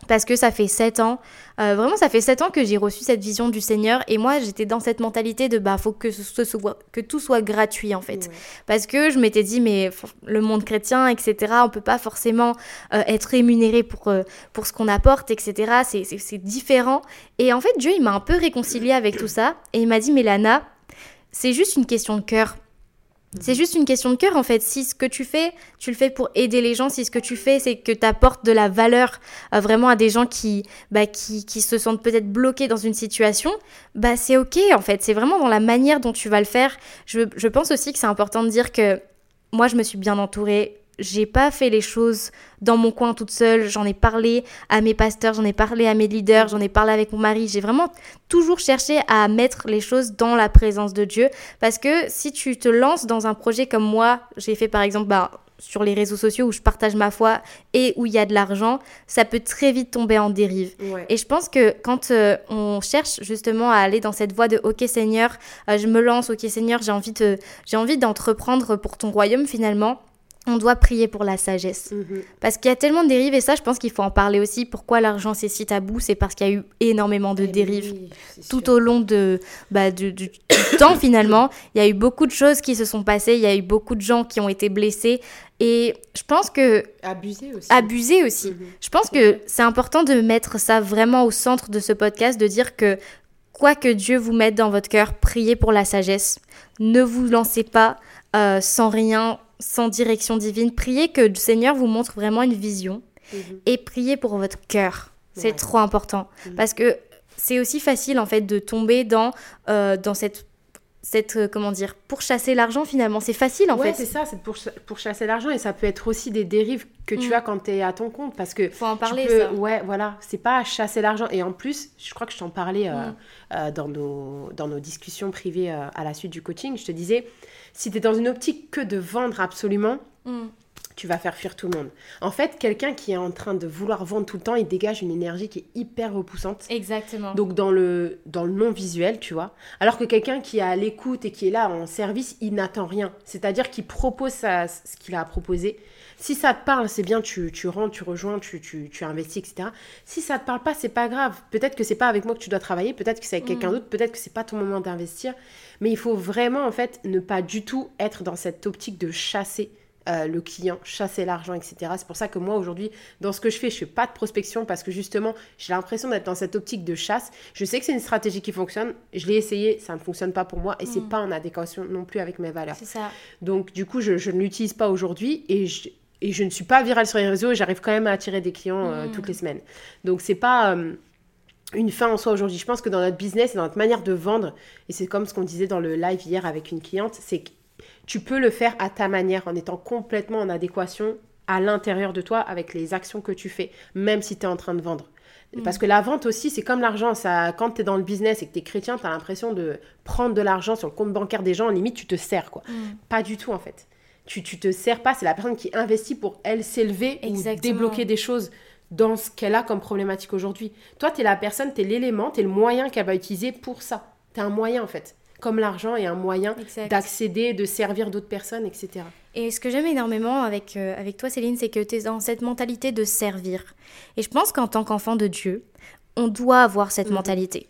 Parce que ça fait sept ans, euh, vraiment ça fait sept ans que j'ai reçu cette vision du Seigneur et moi j'étais dans cette mentalité de bah faut que, ce soit, que tout soit gratuit en fait. Parce que je m'étais dit mais le monde chrétien etc on peut pas forcément euh, être rémunéré pour, pour ce qu'on apporte etc. C'est différent. Et en fait Dieu il m'a un peu réconcilié avec tout ça et il m'a dit mais Lana c'est juste une question de cœur. C'est juste une question de cœur en fait. Si ce que tu fais, tu le fais pour aider les gens, si ce que tu fais, c'est que tu apportes de la valeur euh, vraiment à des gens qui, bah, qui, qui se sentent peut-être bloqués dans une situation, bah c'est ok en fait. C'est vraiment dans la manière dont tu vas le faire. Je, je pense aussi que c'est important de dire que moi je me suis bien entourée j'ai pas fait les choses dans mon coin toute seule. J'en ai parlé à mes pasteurs, j'en ai parlé à mes leaders, j'en ai parlé avec mon mari. J'ai vraiment toujours cherché à mettre les choses dans la présence de Dieu. Parce que si tu te lances dans un projet comme moi, j'ai fait par exemple, bah, sur les réseaux sociaux où je partage ma foi et où il y a de l'argent, ça peut très vite tomber en dérive. Et je pense que quand euh, on cherche justement à aller dans cette voie de OK Seigneur, euh, je me lance, OK Seigneur, j'ai envie de, j'ai envie d'entreprendre pour ton royaume finalement on doit prier pour la sagesse. Mhm. Parce qu'il y a tellement de dérives, et ça, je pense qu'il faut en parler aussi. Pourquoi l'argent, c'est si tabou C'est parce qu'il y a eu énormément de eh dérives tout au long de, bah, du, [COUGHS] temps, finalement. Il y a eu beaucoup de choses qui se sont passées, il y a eu beaucoup de gens qui ont été blessés. Et je pense que... Abuser aussi. Abuser aussi. Mhm. Je pense que c'est important de mettre ça vraiment au centre de ce podcast, de dire que quoi que Dieu vous mette dans votre cœur, priez pour la sagesse. Ne vous lancez pas euh, sans rien sans direction divine. Priez que le Seigneur vous montre vraiment une vision mhm. et priez pour votre cœur. C'est trop important mhm. parce que c'est aussi facile en fait de tomber dans, euh, dans cette cette euh, comment dire pour chasser l'argent finalement c'est facile en ouais, fait c'est ça c'est pour, pour chasser l'argent et ça peut être aussi des dérives que tu mm. as quand tu es à ton compte parce que faut en parler ça. ouais voilà c'est pas chasser l'argent et en plus je crois que je t'en parlais euh, mm. dans nos dans nos discussions privées à la suite du coaching je te disais si tu es dans une optique que de vendre absolument, mm. Tu vas faire fuir tout le monde. En fait, quelqu'un qui est en train de vouloir vendre tout le temps, il dégage une énergie qui est hyper repoussante. Exactement. Donc dans le, dans le non-visuel, tu vois. Alors que quelqu'un qui est à l'écoute et qui est là en service, il n'attend rien. C'est-à-dire qu'il propose ce qu'il a à proposer. Si ça te parle, c'est bien, tu, tu rentres, tu rejoins, tu, tu, tu, investis, etc. Si ça te parle pas, c'est pas grave. Peut-être que c'est pas avec moi que tu dois travailler, peut-être que c'est avec quelqu'un mm. d'autre, peut-être que c'est pas ton moment d'investir. Mais il faut vraiment, en fait, ne pas du tout être dans cette optique de chasser euh, le client, chasser l'argent, etc. C'est pour ça que moi, aujourd'hui, dans ce que je fais, je fais pas de prospection parce que justement, j'ai l'impression d'être dans cette optique de chasse. Je sais que c'est une stratégie qui fonctionne. Je l'ai essayé, ça ne fonctionne pas pour moi et c'est mm. pas en adéquation non plus avec mes valeurs. C'est ça. Donc, du coup, je, je ne l'utilise pas aujourd'hui et je, et je ne suis pas virale sur les réseaux et j'arrive quand même à attirer des clients euh, mm. toutes les semaines. Donc c'est pas euh, une fin en soi aujourd'hui. Je pense que dans notre business et dans notre manière de vendre, et c'est comme ce qu'on disait dans le live hier avec une cliente, c'est que tu peux le faire à ta manière en étant complètement en adéquation à l'intérieur de toi avec les actions que tu fais, même si tu es en train de vendre. Mm. Parce que la vente aussi, c'est comme l'argent. Ça, quand tu es dans le business et que tu es chrétien, tu as l'impression de prendre de l'argent sur le compte bancaire des gens. En limite, tu te sers. quoi. Mm. Pas du tout, en fait tu, tu te sers pas, c'est la personne qui investit pour elle s'élever ou débloquer des choses dans ce qu'elle a comme problématique aujourd'hui. Toi, tu es la personne, tu es l'élément, tu es le moyen qu'elle va utiliser pour ça. Tu es un moyen en fait. Comme l'argent est un moyen d'accéder, de servir d'autres personnes, etc. Et ce que j'aime énormément avec, euh, avec toi, Céline, c'est que tu es dans cette mentalité de servir. Et je pense qu'en tant qu'enfant de Dieu, on doit avoir cette mhm. mentalité.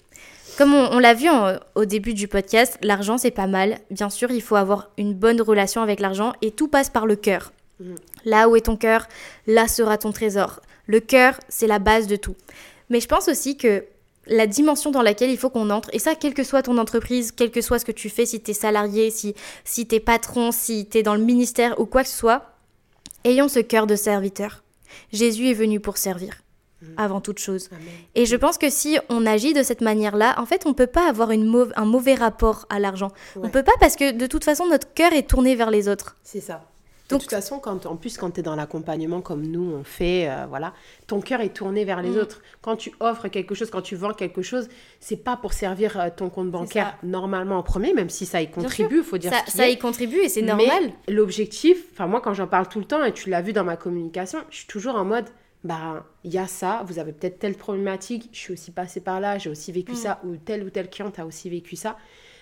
Comme on, l'a vu au début du podcast, l'argent c'est pas mal. Bien sûr, il faut avoir une bonne relation avec l'argent et tout passe par le cœur. Mm. Là où est ton cœur, là sera ton trésor. Le cœur, c'est la base de tout. Mais je pense aussi que la dimension dans laquelle il faut qu'on entre, et ça, quelle que soit ton entreprise, quel que soit ce que tu fais, si tu es salarié, si, si tu es patron, si tu es dans le ministère ou quoi que ce soit, ayons ce cœur de serviteur. Jésus est venu pour servir mm. avant toute chose. Et je pense que si on agit de cette manière-là, en fait, on ne peut pas avoir une un mauvais rapport à l'argent. On ne peut pas parce que de toute façon, notre cœur est tourné vers les autres. C'est ça. De toute façon, quand, en plus, quand tu es dans l'accompagnement comme nous, on fait, euh, voilà, ton cœur est tourné vers les mm. autres. Quand tu offres quelque chose, quand tu vends quelque chose, c'est pas pour servir euh, ton compte bancaire normalement en premier, même si ça y contribue, il faut dire ça, ça y contribue et c'est normal. L'objectif, enfin moi quand j'en parle tout le temps et tu l'as vu dans ma communication, je suis toujours en mode, bah il y a ça, vous avez peut-être telle problématique, je suis aussi passée par là, j'ai aussi vécu mm. ça, ou tel ou tel client a aussi vécu ça.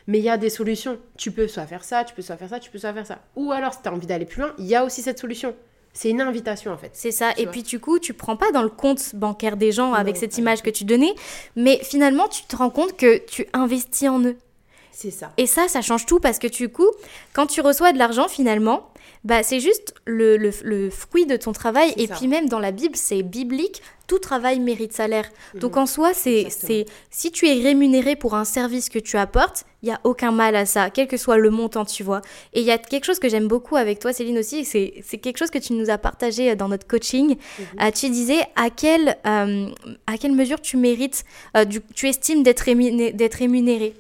Mais il y a des solutions. Tu peux soit faire ça, tu peux soit faire ça, tu peux soit faire ça. Ou alors, si tu as envie d'aller plus loin, il y a aussi cette solution. C'est une invitation en fait. C'est ça. Et puis du coup, tu prends pas dans le compte bancaire des gens avec cette image que tu donnais, mais finalement, tu te rends compte que tu investis en eux. C'est ça. Et ça, ça change tout parce que du coup, quand tu reçois de l'argent finalement, bah, c'est juste le, le, fruit de ton travail. Et puis même dans la Bible, c'est biblique, tout travail mérite salaire. Mhm. Donc en soi, c'est si tu es rémunéré pour un service que tu apportes, il n'y a aucun mal à ça, quel que soit le montant, tu vois. Et il y a quelque chose que j'aime beaucoup avec toi, Céline aussi, c'est quelque chose que tu nous as partagé dans notre coaching. Mhm. Euh, tu disais à quelle, euh, à quelle mesure tu mérites, euh, tu estimes d'être rémunéré?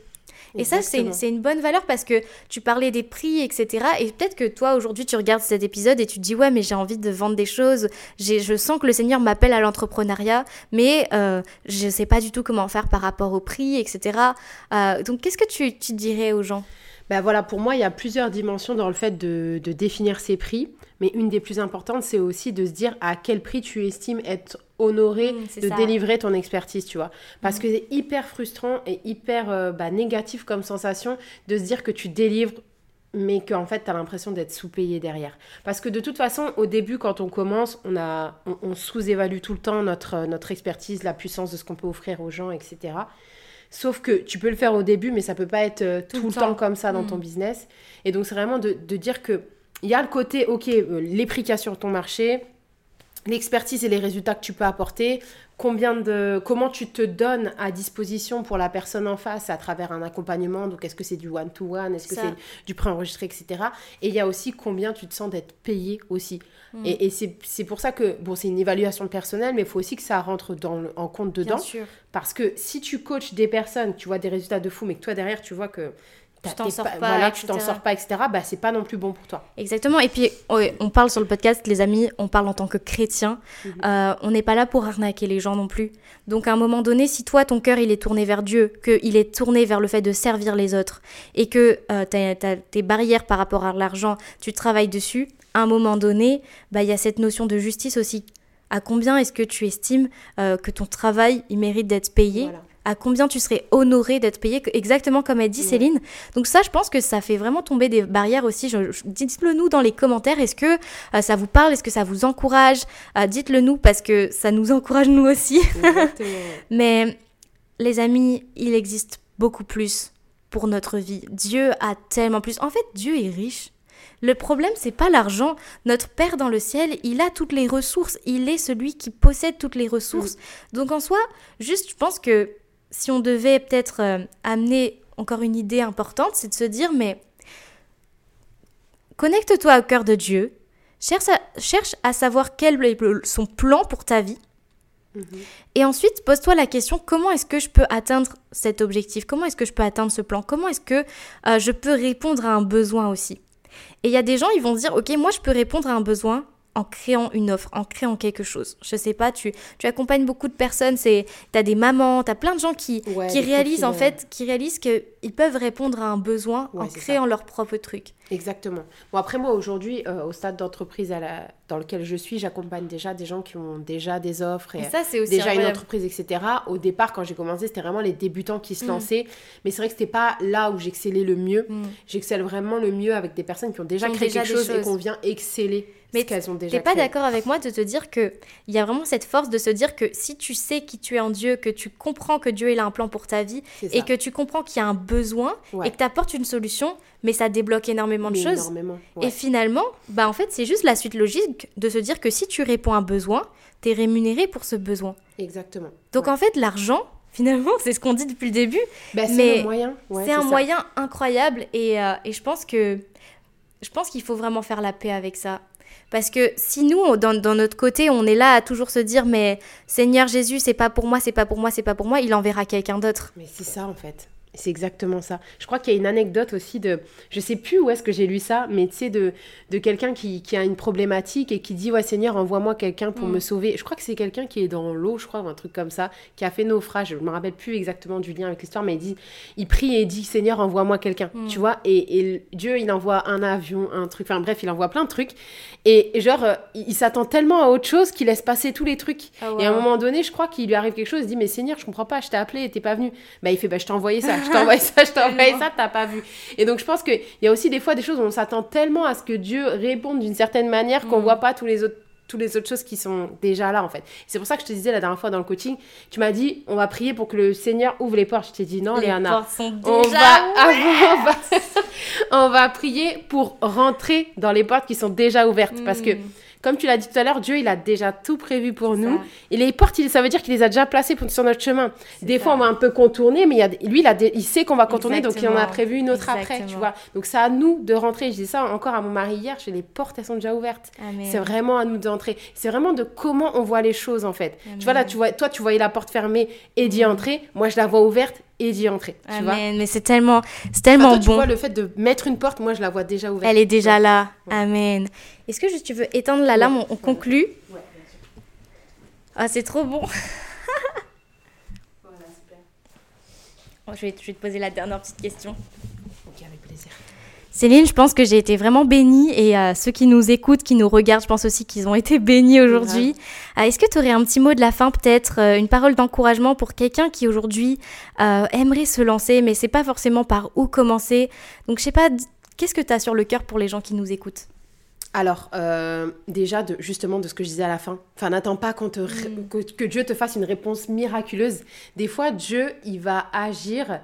Et ça, c'est une bonne valeur parce que tu parlais des prix, etc. Et peut-être que toi, aujourd'hui, tu regardes cet épisode et tu te dis, ouais, mais j'ai envie de vendre des choses. Je sens que le Seigneur m'appelle à l'entrepreneuriat, mais euh, je ne sais pas du tout comment faire par rapport au prix, etc. Euh, donc, qu'est-ce que tu, tu dirais aux gens? Ben voilà, pour moi, il y a plusieurs dimensions dans le fait de, de définir ses prix. Mais une des plus importantes, c'est aussi de se dire à quel prix tu estimes être honoré mmh, de délivrer ton expertise, tu vois. Parce mmh. que c'est hyper frustrant et hyper euh, bah, négatif comme sensation de se dire que tu délivres mais qu'en fait, tu as l'impression d'être sous-payé derrière. Parce que de toute façon, au début, quand on commence, on, a, on, sous-évalue tout le temps notre, notre expertise, la puissance de ce qu'on peut offrir aux gens, etc. Sauf que tu peux le faire au début, mais ça peut pas être euh, tout, le temps. comme ça dans ton mmh. business. Et donc, c'est vraiment de, de dire que il y a le côté, ok, euh, les prix qu'il y a sur ton marché, l'expertise et les résultats que tu peux apporter, combien de, comment tu te donnes à disposition pour la personne en face à travers un accompagnement. Donc, est-ce que c'est du one-to-one, est-ce que c'est du préenregistré, etc. Et il y a aussi combien tu te sens d'être payé aussi. Mm. Et, et c'est pour ça que, bon, c'est une évaluation personnelle, mais il faut aussi que ça rentre dans en compte dedans. Bien sûr. Parce que si tu coaches des personnes, tu vois des résultats de fou, mais que toi derrière, tu vois que tu t'en sors pas, voilà, tu t'en sors pas, etc., bah, c'est pas non plus bon pour toi. Exactement. Et puis, on parle sur le podcast, les amis, on parle en tant que chrétien. Mhm. Euh, on n'est pas là pour arnaquer les gens non plus. Donc, à un moment donné, si toi, ton cœur, il est tourné vers Dieu, qu'il est tourné vers le fait de servir les autres, et que euh, tu as, tes barrières par rapport à l'argent, tu travailles dessus, à un moment donné, bah, il y a cette notion de justice aussi. À combien est-ce que tu estimes euh, que ton travail, il mérite d'être payé à combien tu serais honoré d'être payé, exactement comme a dit Céline. Donc ça, je pense que ça fait vraiment tomber des barrières aussi. Dites-le nous dans les commentaires. Est-ce que euh, ça vous parle? Est-ce que ça vous encourage? Euh, Dites-le nous parce que ça nous [LAUGHS] encourage nous aussi. [LAUGHS] Mais les amis, il existe beaucoup plus pour notre vie. Dieu a tellement plus. En fait, Dieu est riche. Le problème, c'est pas l'argent. Notre Père dans le ciel, il a toutes les ressources. Il est celui qui possède toutes les ressources. Donc en soi, juste, je pense que si on devait peut-être euh, amener encore une idée importante, c'est de se dire, mais connecte-toi au cœur de Dieu, cherche à, cherche à savoir quel est son plan pour ta vie. Mhm. Et ensuite, pose-toi la question, comment est-ce que je peux atteindre cet objectif? Comment est-ce que je peux atteindre ce plan? Comment est-ce que euh, je peux répondre à un besoin aussi? Et il y a des gens, ils vont se dire, ok, moi je peux répondre à un besoin, en créant une offre, en créant quelque chose. Je sais pas, tu, tu accompagnes beaucoup de personnes, c'est tu as des mamans, tu as plein de gens qui, qui réalisent en fait, qui réalisent qu'ils peuvent répondre à un besoin en créant leur propre truc. Exactement. Bon après moi aujourd'hui euh, au stade d'entreprise dans lequel je suis, j'accompagne déjà des gens qui ont déjà des offres et, ça, aussi déjà une entreprise etc. Au départ quand j'ai commencé c'était vraiment les débutants qui se mm. lançaient, mais c'est vrai que c'était pas là où j'excellais le mieux. Mm. J'excelle vraiment le mieux avec des personnes qui ont déjà créé quelque chose et qu'on vient exceller Mais qu'elles ont déjà. T'es pas d'accord avec moi de te dire que il y a vraiment cette force de se dire que si tu sais qui tu es en Dieu, que tu comprends que Dieu il a un plan pour ta vie et que tu comprends qu'il y a un besoin et que tu apportes une solution, mais ça débloque énormément de choses. Et finalement, bah en fait, c'est juste la suite logique de se dire que si tu réponds à un besoin, tu es rémunéré pour ce besoin. Exactement. Donc en fait, l'argent, [LAUGHS] finalement, c'est ce qu'on dit depuis le début. Bah, c'est un moyen. c'est un moyen incroyable et, euh, et je pense que je pense qu'il faut vraiment faire la paix avec ça. Parce que si nous, dans, dans, notre côté, on est là à toujours se dire, mais Seigneur Jésus, c'est pas pour moi, c'est pas pour moi, c'est pas pour moi, il enverra quelqu'un d'autre. Mais c'est ça en fait. C'est exactement ça. Je crois qu'il y a une anecdote aussi de, je sais plus où est-ce que j'ai lu ça, mais tu sais, de, de quelqu'un qui, qui, a une problématique et qui dit, ouais Seigneur, envoie-moi quelqu'un pour mm. me sauver. Je crois que c'est quelqu'un qui est dans l'eau, je crois, ou un truc comme ça, qui a fait naufrage. Je me rappelle plus exactement du lien avec l'histoire, mais il dit, il prie et dit, Seigneur, envoie-moi quelqu'un, mm. tu vois. Et, et, Dieu, il envoie un avion, un truc, enfin bref, il envoie plein de trucs. Et genre, euh, il, s'attend tellement à autre chose qu'il laisse passer tous les trucs. Ah et à un moment donné, je crois qu'il lui arrive quelque chose, il dit, mais Seigneur, je comprends pas, je t'ai appelé et t'es pas venu. Bah, il fait, bah, je t'ai envoyé ça, [LAUGHS] je t'ai envoyé ça, je t'ai envoyé ça, t'as pas vu. Et donc, je pense qu'il y a aussi des fois des choses où on s'attend tellement à ce que Dieu réponde d'une certaine manière qu'on mm. voit pas tous les autres toutes les autres choses qui sont déjà là en fait. C'est pour ça que je te disais la dernière fois dans le coaching, tu m'as dit on va prier pour que le Seigneur ouvre les portes. Je t'ai dit non les Léana, on, va, on, [LAUGHS] va, on va prier pour rentrer dans les portes qui sont déjà ouvertes parce que mm. Comme tu l'as dit tout à l'heure, Dieu, il a déjà tout prévu pour nous. Et les portes, ça veut dire qu'il les a déjà placées sur notre chemin. Des fois, on va un peu contourner, mais il a, lui, il, a il sait qu'on va contourner, donc il en a prévu une autre après, tu vois. Donc c'est à nous de rentrer. Je dis ça encore à mon mari hier, je les portes, elles sont déjà ouvertes. C'est vraiment à nous d'entrer. C'est vraiment de comment on voit les choses, en fait. Tu vois, là, tu vois, toi, tu voyais la porte fermée et d'y entrer. Moi, je la vois ouverte et d'y entrer. Tu vois mais c'est tellement, c'est tellement bon. Tu vois, le fait de mettre une porte, moi, je la vois déjà ouverte. Elle est déjà là. Amen. Est-ce que tu veux éteindre la lame on, conclut Ouais, bien sûr. Ah, c'est trop bon. [LAUGHS] voilà, super. je, vais, je vais te poser la dernière petite question. Céline, je pense que j'ai été vraiment bénie et à ceux qui nous écoutent, qui nous regardent, je pense aussi qu'ils ont été bénis aujourd'hui. Euh, est-ce que tu aurais un petit mot de la fin, peut-être euh, une parole d'encouragement pour quelqu'un qui aujourd'hui euh, aimerait se lancer, mais c'est pas forcément par où commencer? Donc je sais pas, qu'est-ce que tu as sur le cœur pour les gens qui nous écoutent? Alors, déjà, de, justement, de ce que je disais à la fin, enfin, n'attends pas te, mm. que, que, Dieu te fasse une réponse miraculeuse. Des fois, Dieu, il va agir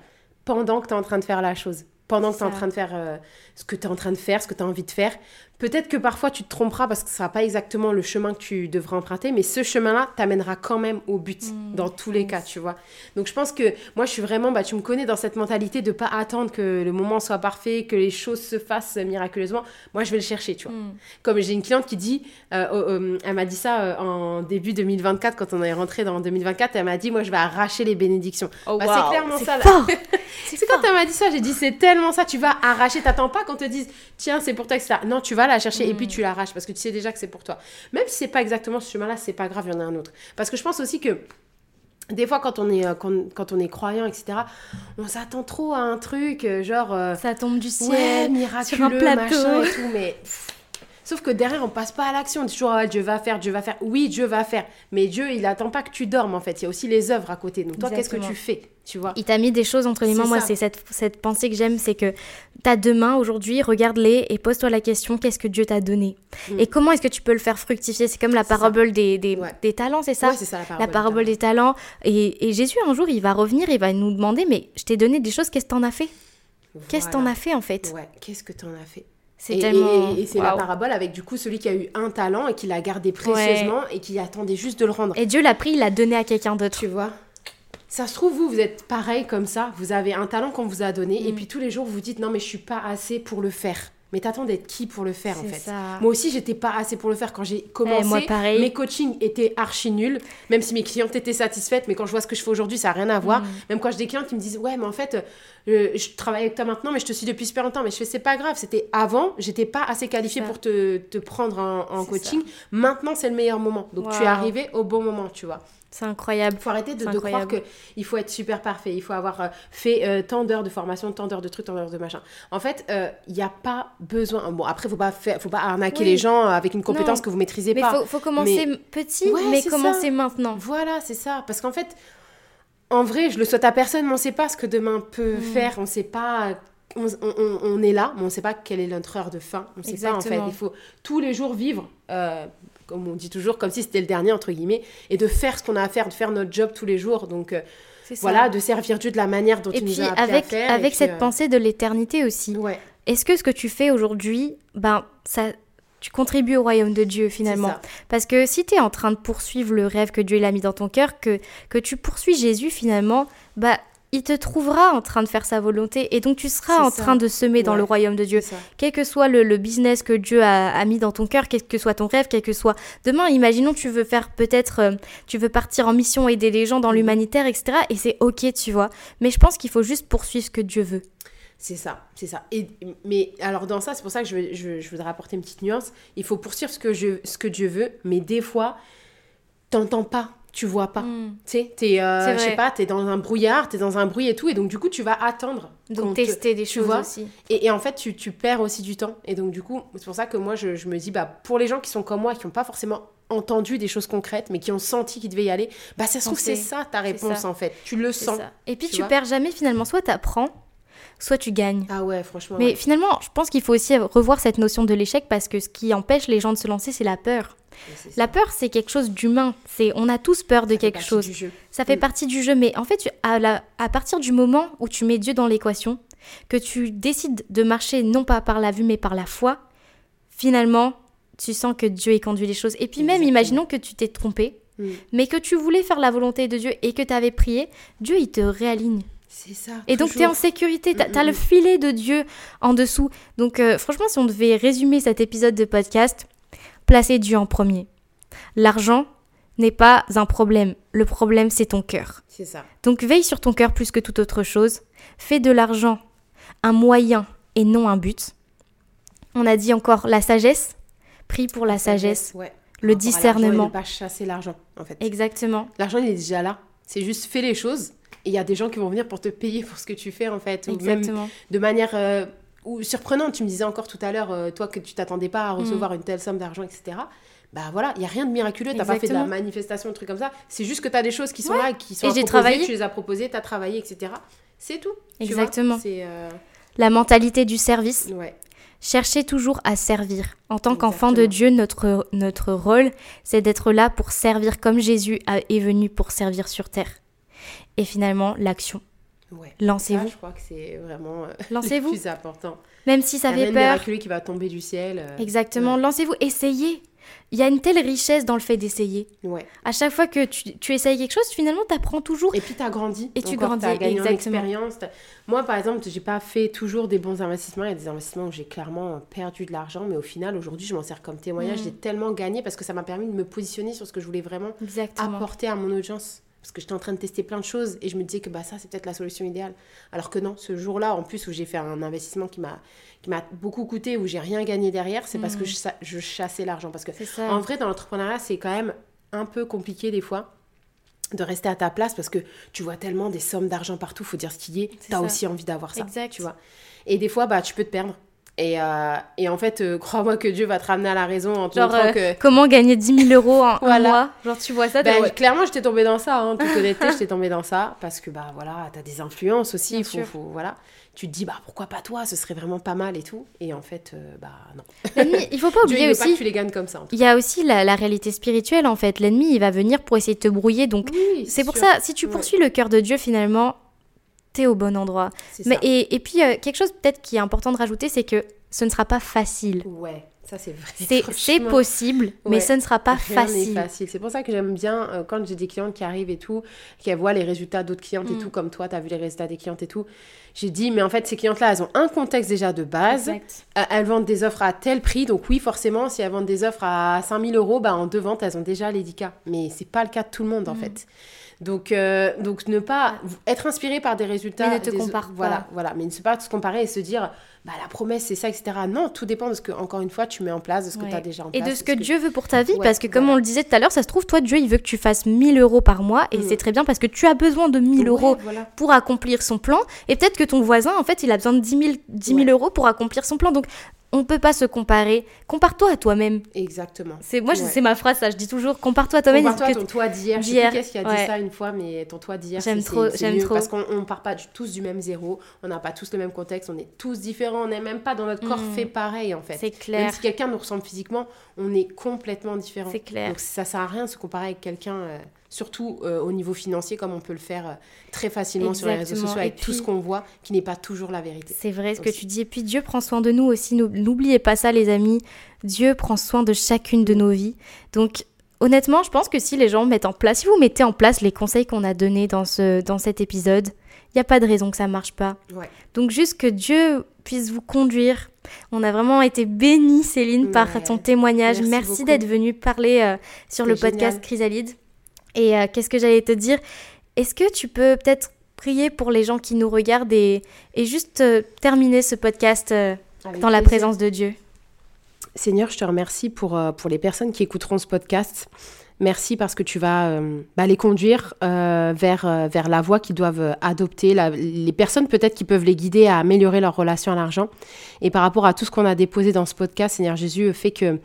pendant que tu es en train de faire la chose pendant que tu es en train de faire euh, ce que tu es en train de faire, ce que tu as envie de faire. Peut-être que parfois tu te tromperas parce que ce sera pas exactement le chemin que tu devras emprunter, mais ce chemin-là t'amènera quand même au but mmh, dans tous les cas, tu vois. Donc je pense que moi je suis vraiment, bah, tu me connais dans cette mentalité de pas attendre que le moment soit parfait, que les choses se fassent miraculeusement. Moi je vais le chercher, tu vois. Mmh. Comme j'ai une cliente qui dit, euh, euh, elle m'a dit ça en début 2024 quand on est rentré dans 2024, elle m'a dit moi je vais arracher les bénédictions. Oh, bah, C'est clairement ça. [LAUGHS] c'est quand elle m'a dit ça, j'ai dit c'est tellement ça, tu vas arracher, t'attends pas qu'on te dise tiens c'est pour toi que ça. Non tu vas la chercher et puis mm. tu l'arraches parce que tu sais déjà que c'est pour toi. Même si c'est pas exactement ce chemin-là, c'est pas grave, il y en a un autre. Parce que je pense aussi que des fois, quand on est, euh, quand, on est croyant, etc., on s'attend trop à un truc, euh, genre. Euh, ça tombe du ciel, ouais, miraculeux, sur un plateau. machin et tout, mais. Sauf que derrière, on passe pas à l'action. On dit toujours, ah, Dieu va faire, Dieu va faire. Oui, Dieu va faire. Mais Dieu, il attend pas que tu dormes, en fait. Il y a aussi les œuvres à côté. Donc, toi, qu'est-ce que tu fais tu vois? Il t'a mis des choses entre les mains. Moi, c'est cette, cette pensée que j'aime c'est que tu as deux mains aujourd'hui, regarde-les et pose-toi la question qu'est-ce que Dieu t'a donné? Mm. Et comment est-ce que tu peux le faire fructifier? C'est comme la parabole des, des, des, talents, c'est ça? C'est ça, la parabole, la parabole des, talents. Et, et, Jésus, un jour, il va revenir, il va nous demander mais je t'ai donné des choses, qu'est-ce que t'en as fait? Qu'est-ce que t'en as fait, en fait? Ouais, qu'est-ce que t'en as fait? C'est tellement... Et, c'est la parabole avec du coup celui qui a eu un talent et qui l'a gardé précieusement et qui attendait juste de le rendre. Et Dieu l'a pris, il l'a donné à quelqu'un d'autre. Tu vois? Ça se trouve, vous, vous êtes pareil comme ça. Vous avez un talent qu'on vous a donné et mm. puis tous les jours, vous vous dites non, mais je suis pas assez pour le faire. Mais t'attends d'être qui pour le faire en fait Moi aussi, j'étais pas assez pour le faire quand j'ai commencé. Eh, moi, pareil. Mes coachings étaient archi nuls, même si mes clientes étaient satisfaites. Mais quand je vois ce que je fais aujourd'hui, ça n'a rien à voir. Mm. Même quand j'ai des clients qui me disent ouais, mais en fait, euh, je travaille avec toi maintenant, mais je te suis depuis super longtemps. Mais je fais c'est pas grave. C'était avant, j'étais pas assez qualifiée pour te, te prendre en, coaching. Maintenant, c'est le meilleur moment. Donc tu es arrivé au bon moment, tu vois. C'est incroyable. Il faut arrêter de, de croire qu'il faut être super parfait. Il faut avoir euh, fait euh, tant d'heures de formation, tant d'heures de trucs, tant d'heures de machin. En fait, il euh, n'y a pas besoin. Bon, après, il ne faut, pas faut pas arnaquer les gens avec une compétence que vous maîtrisez pas. Mais il faut, commencer petit, mais commencer maintenant. Voilà, c'est ça. Parce qu'en fait, en vrai, je le souhaite à personne, mais on ne sait pas ce que demain peut mm. faire. On ne sait pas on, est là, mais on ne sait pas quelle est notre heure de fin. On ne sait pas en fait. Il faut tous les jours vivre, euh, comme on dit toujours, comme si c'était le dernier, entre guillemets, et de faire ce qu'on a à faire, de faire notre job tous les jours. Donc euh, voilà, de servir Dieu de la manière dont il nous a appelé avec, à faire. Avec cette euh, pensée de l'éternité aussi. Ouais. Est-ce que ce que tu fais aujourd'hui, ben, ça, tu contribues au royaume de Dieu finalement. Parce que si tu es en train de poursuivre le rêve que Dieu a mis dans ton cœur, que, que tu poursuis Jésus finalement, bah il te trouvera en train de faire sa volonté et donc tu seras en train de semer dans le royaume de Dieu. Quel que soit le, business que Dieu a, mis dans ton cœur, quel que soit ton rêve, quel que soit... Demain, imaginons tu veux faire peut-être... Euh, tu veux partir en mission, aider les gens dans mhm. l'humanitaire, etc. Et c'est ok, tu vois. Mais je pense qu'il faut juste poursuivre ce que Dieu veut. C'est ça, c'est ça. Et, mais alors dans ça, c'est pour ça que je, je, je, voudrais apporter une petite nuance. Il faut poursuivre ce que, je, ce que Dieu veut, mais des fois, t'entends pas tu vois pas. Hmm. Tu sais, t'es, euh, je sais pas, t'es dans un brouillard, t'es dans un bruit et tout, et donc du coup, tu vas attendre. Donc tester des choses aussi. Et, et, en fait, tu, tu, perds aussi du temps. Et donc du coup, c'est pour ça que moi, je, je, me dis, bah, pour les gens qui sont comme moi, qui n'ont pas forcément entendu des choses concrètes, mais qui ont senti qu'ils devaient y aller, bah, ça se trouve, c'est ça ta réponse, en fait. Tu le sens. Et puis, tu, perds jamais, finalement, soit t'apprends, soit tu gagnes. Ah ouais, franchement. Mais finalement, je pense qu'il faut aussi revoir cette notion de l'échec parce que ce qui empêche les gens de se lancer, c'est la peur. La peur, c'est quelque chose d'humain. C'est, on a tous peur de quelque chose. Ça fait mm. partie du jeu. Mais en fait, à, à partir du moment où tu mets Dieu dans l'équation, que tu décides de marcher non pas par la vue, mais par la foi, finalement, tu sens que Dieu ait conduit les choses. Et puis même, imaginons que tu t'es trompé, mm. mais que tu voulais faire la volonté de Dieu et que tu avais prié, Dieu, il te réaligne. C'est ça. Et donc, tu es en sécurité, tu as, le filet de Dieu en dessous. Donc, euh, franchement, si on devait résumer cet épisode de podcast, Placez Dieu en premier. L'argent n'est pas un problème. Le problème, c'est ton cœur. C'est ça. Donc veille sur ton cœur plus que toute autre chose. Fais de l'argent un moyen et non un but. On a dit encore la sagesse. Prie pour la, sagesse. Le discernement. Ne pas chasser l'argent, en fait. Exactement. L'argent, il est déjà là. C'est juste fais les choses. Et il y a des gens qui vont venir pour te payer pour ce que tu fais, en fait. Exactement. de manière euh, ou surprenant, tu me disais encore tout à l'heure, euh, toi, que tu t'attendais pas à recevoir mm. une telle somme d'argent, etc. Bah voilà, il y a rien de miraculeux, tu n'as pas fait de la manifestation, un truc comme ça. C'est juste que tu as des choses qui sont là, qui sont et j'ai travaillé. tu les as proposées, tu as travaillé, etc. C'est tout. Exactement. C'est euh, La mentalité du service. Ouais. Cherchez toujours à servir. En tant qu'enfant de Dieu, notre, notre rôle, c'est d'être là pour servir comme Jésus est venu pour servir sur terre. Et finalement, l'action. Lancez-vous. Je crois que c'est vraiment euh, [LAUGHS] Lancez-vous. le plus important. Même si ça fait peur. miraculeux qui va tomber du ciel. Euh, Exactement. Lancez-vous. Essayez. Il y a une telle richesse dans le fait d'essayer. Ouais. À chaque fois que tu, tu essayes quelque chose, finalement, tu apprends toujours. Et puis, tu as grandi. Et tu grandis. Tu as gagné Exactement. en expérience. Moi, par exemple, j'ai pas fait toujours des bons investissements. Il y a des investissements où j'ai clairement perdu de l'argent. Mais au final, aujourd'hui, je m'en sers comme témoignage. Mm. J'ai tellement gagné parce que ça m'a permis de me positionner sur ce que je voulais vraiment apporter à mon audience parce que j'étais en train de tester plein de choses et je me disais que bah, ça, c'est peut-être la solution idéale. Alors que non, ce jour-là, en plus, où j'ai fait un investissement qui m'a, qui beaucoup coûté, où j'ai rien gagné derrière, c'est parce que mm. je, chassais l'argent. Parce que, en vrai, dans l'entrepreneuriat, c'est quand même un peu compliqué des fois de rester à ta place parce que tu vois tellement des sommes d'argent partout, faut dire ce qu'il y est, tu as aussi envie d'avoir ça, exact. tu vois. Et des fois, bah, tu peux te perdre. Et, euh, et, en fait, euh, crois-moi que Dieu va te ramener à la raison en te Genre, montrant euh, que... comment gagner 10 000 euros en [LAUGHS] voilà. un mois? Genre, tu vois ça ben, Clairement, j'étais tombée dans ça. Hein, toute [LAUGHS] honnêteté, j'étais tombée dans ça. Parce que, bah voilà, t'as des influences aussi. Il faut, faut, voilà. Tu te dis, bah pourquoi pas toi Ce serait vraiment pas mal et tout. Et en fait, bah non. L'ennemi, il faut [LAUGHS] pas oublier aussi... Pas que tu les gagnes comme ça. Il y a aussi la, la, réalité spirituelle, en fait. L'ennemi, il va venir pour essayer de te brouiller. Donc, c'est pour ça, si tu poursuis le cœur de Dieu, finalement, t'es au bon endroit. Mais, et, et, puis, quelque chose peut-être qui est important de rajouter, c'est que ce ne sera pas facile. Ouais, ça c'est vrai. C'est [LAUGHS] possible, mais ce ne sera pas facile. facile. C'est pour ça que j'aime bien euh, quand j'ai des clientes qui arrivent et tout, qui voient les résultats d'autres clientes et mm. tout, comme toi, tu as vu les résultats des clientes et tout. J'ai dit, mais en fait, ces clientes-là, elles ont un contexte déjà de base. Euh, elles vendent des offres à tel prix. Donc, oui, forcément, si elles vendent des offres à 5000 euros, bah, en deux ventes, elles ont déjà l'édicat. Mais c'est pas le cas de tout le monde, en mm. fait. Donc, euh, donc ne pas être inspiré par des résultats. Mais ne te compare pas. Voilà, voilà. Mais ne pas se comparer et se dire, bah, la promesse, c'est ça, etc. Non, tout dépend de ce que, encore une fois, tu mets en place, de ce que tu as déjà en place. Et de ce que, Dieu veut pour ta vie, parce que comme on le disait tout à l'heure, ça se trouve, toi, Dieu, il veut que tu fasses 1000 euros par mois, et mm. c'est très bien parce que tu as besoin de 1000 euros pour accomplir son plan, et peut-être que ton voisin, en fait, il a besoin de 10 000, 10 000 euros pour accomplir son plan. Donc, on peut pas se comparer. Compare-toi à toi-même. Exactement. C'est moi, c'est ma phrase, ça. Je dis toujours, compare-toi à toi-même. Compare-toi à ton toi d'hier. Je sais plus qu'est-ce qui a dit ça une fois, mais ton toi d'hier. J'aime trop, j'aime trop. Parce qu'on ne part pas tous du même zéro. On n'a pas tous le même contexte. On est tous différents. On n'est même pas dans notre corps mm. fait pareil en fait. C'est clair. Même si quelqu'un nous ressemble physiquement, on est complètement différents. C'est clair. Donc ça sert à rien de se comparer avec quelqu'un. Euh, surtout euh, au niveau financier, comme on peut le faire euh, très facilement sur les réseaux sociaux, avec tout ce qu'on voit, qui n'est pas toujours la vérité. C'est vrai ce que tu dis. Et puis Dieu prend soin de nous aussi. N'oubliez pas ça, les amis. Dieu prend soin de chacune de nos vies. Donc, honnêtement, je pense que si les gens mettent en place, si vous mettez en place les conseils qu'on a donnés dans, ce, dans cet épisode, il n'y a pas de raison que ça ne marche pas. Donc, juste que Dieu puisse vous conduire. On a vraiment été bénis, Céline, par ton témoignage. Merci, d'être venue parler euh, sur le podcast Chrysalide. Et euh, qu'est-ce que j'allais te dire? Est-ce que tu peux peut-être prier pour les gens qui nous regardent et, juste euh, terminer ce podcast euh, dans la présence de Dieu? Seigneur, je te remercie pour, pour les personnes qui écouteront ce podcast. Merci parce que tu vas bah, les conduire vers, vers la voie qu'ils doivent adopter, les personnes peut-être qui peuvent les guider à améliorer leur relation à l'argent. Et par rapport à tout ce qu'on a déposé dans ce podcast, Seigneur Jésus, fait que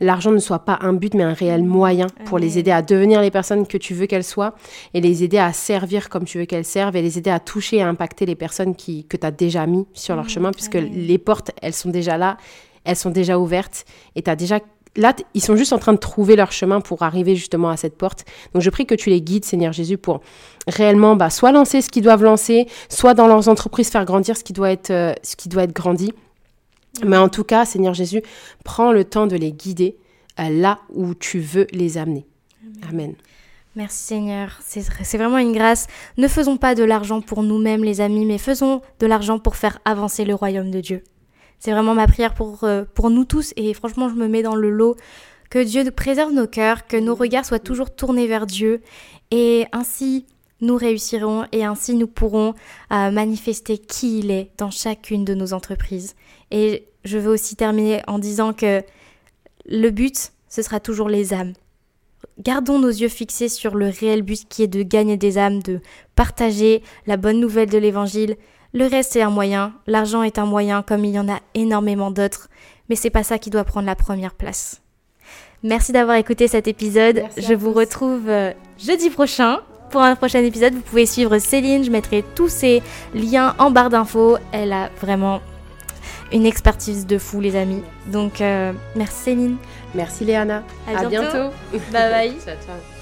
l'argent ne soit pas un but, mais un réel moyen pour les aider à devenir les personnes que tu veux qu'elles soient et les aider à servir comme tu veux qu'elles servent et les aider à toucher et à impacter les personnes qui, que tu as déjà mis sur leur chemin, puisque les portes, elles sont déjà là, elles sont déjà ouvertes et tu as déjà là, ils sont juste en train de trouver leur chemin pour arriver justement à cette porte. Donc je prie que tu les guides, Seigneur Jésus, pour réellement bah, soit lancer ce qu'ils doivent lancer, soit dans leurs entreprises faire grandir ce qui doit être, euh, ce qui doit être grandi. Mais en tout cas, Seigneur Jésus, prends le temps de les guider euh, là où tu veux les amener. Amen. Merci Seigneur, c'est vraiment une grâce. Ne faisons pas de l'argent pour nous-mêmes les amis, mais faisons de l'argent pour faire avancer le royaume de Dieu. C'est vraiment ma prière pour, euh, pour nous tous et franchement je me mets dans le lot. Que Dieu préserve nos cœurs, que nos regards soient toujours tournés vers Dieu et ainsi nous réussirons et ainsi nous pourrons euh, manifester qui il est dans chacune de nos entreprises. Et je veux aussi terminer en disant que le but, ce sera toujours les âmes. Gardons nos yeux fixés sur le réel but qui est de gagner des âmes, de partager la bonne nouvelle de l'Évangile. Le reste est un moyen, l'argent est un moyen comme il y en a énormément d'autres, mais c'est pas ça qui doit prendre la première place. Merci d'avoir écouté cet épisode. je vous retrouve euh, jeudi prochain pour un prochain épisode. Vous pouvez suivre Céline, je mettrai tous ses liens en barre d'infos. Elle a vraiment une expertise de fou, les amis. Donc, euh, merci Céline. Merci Léana. À, bientôt. Bye bye. [LAUGHS] ciao, ciao.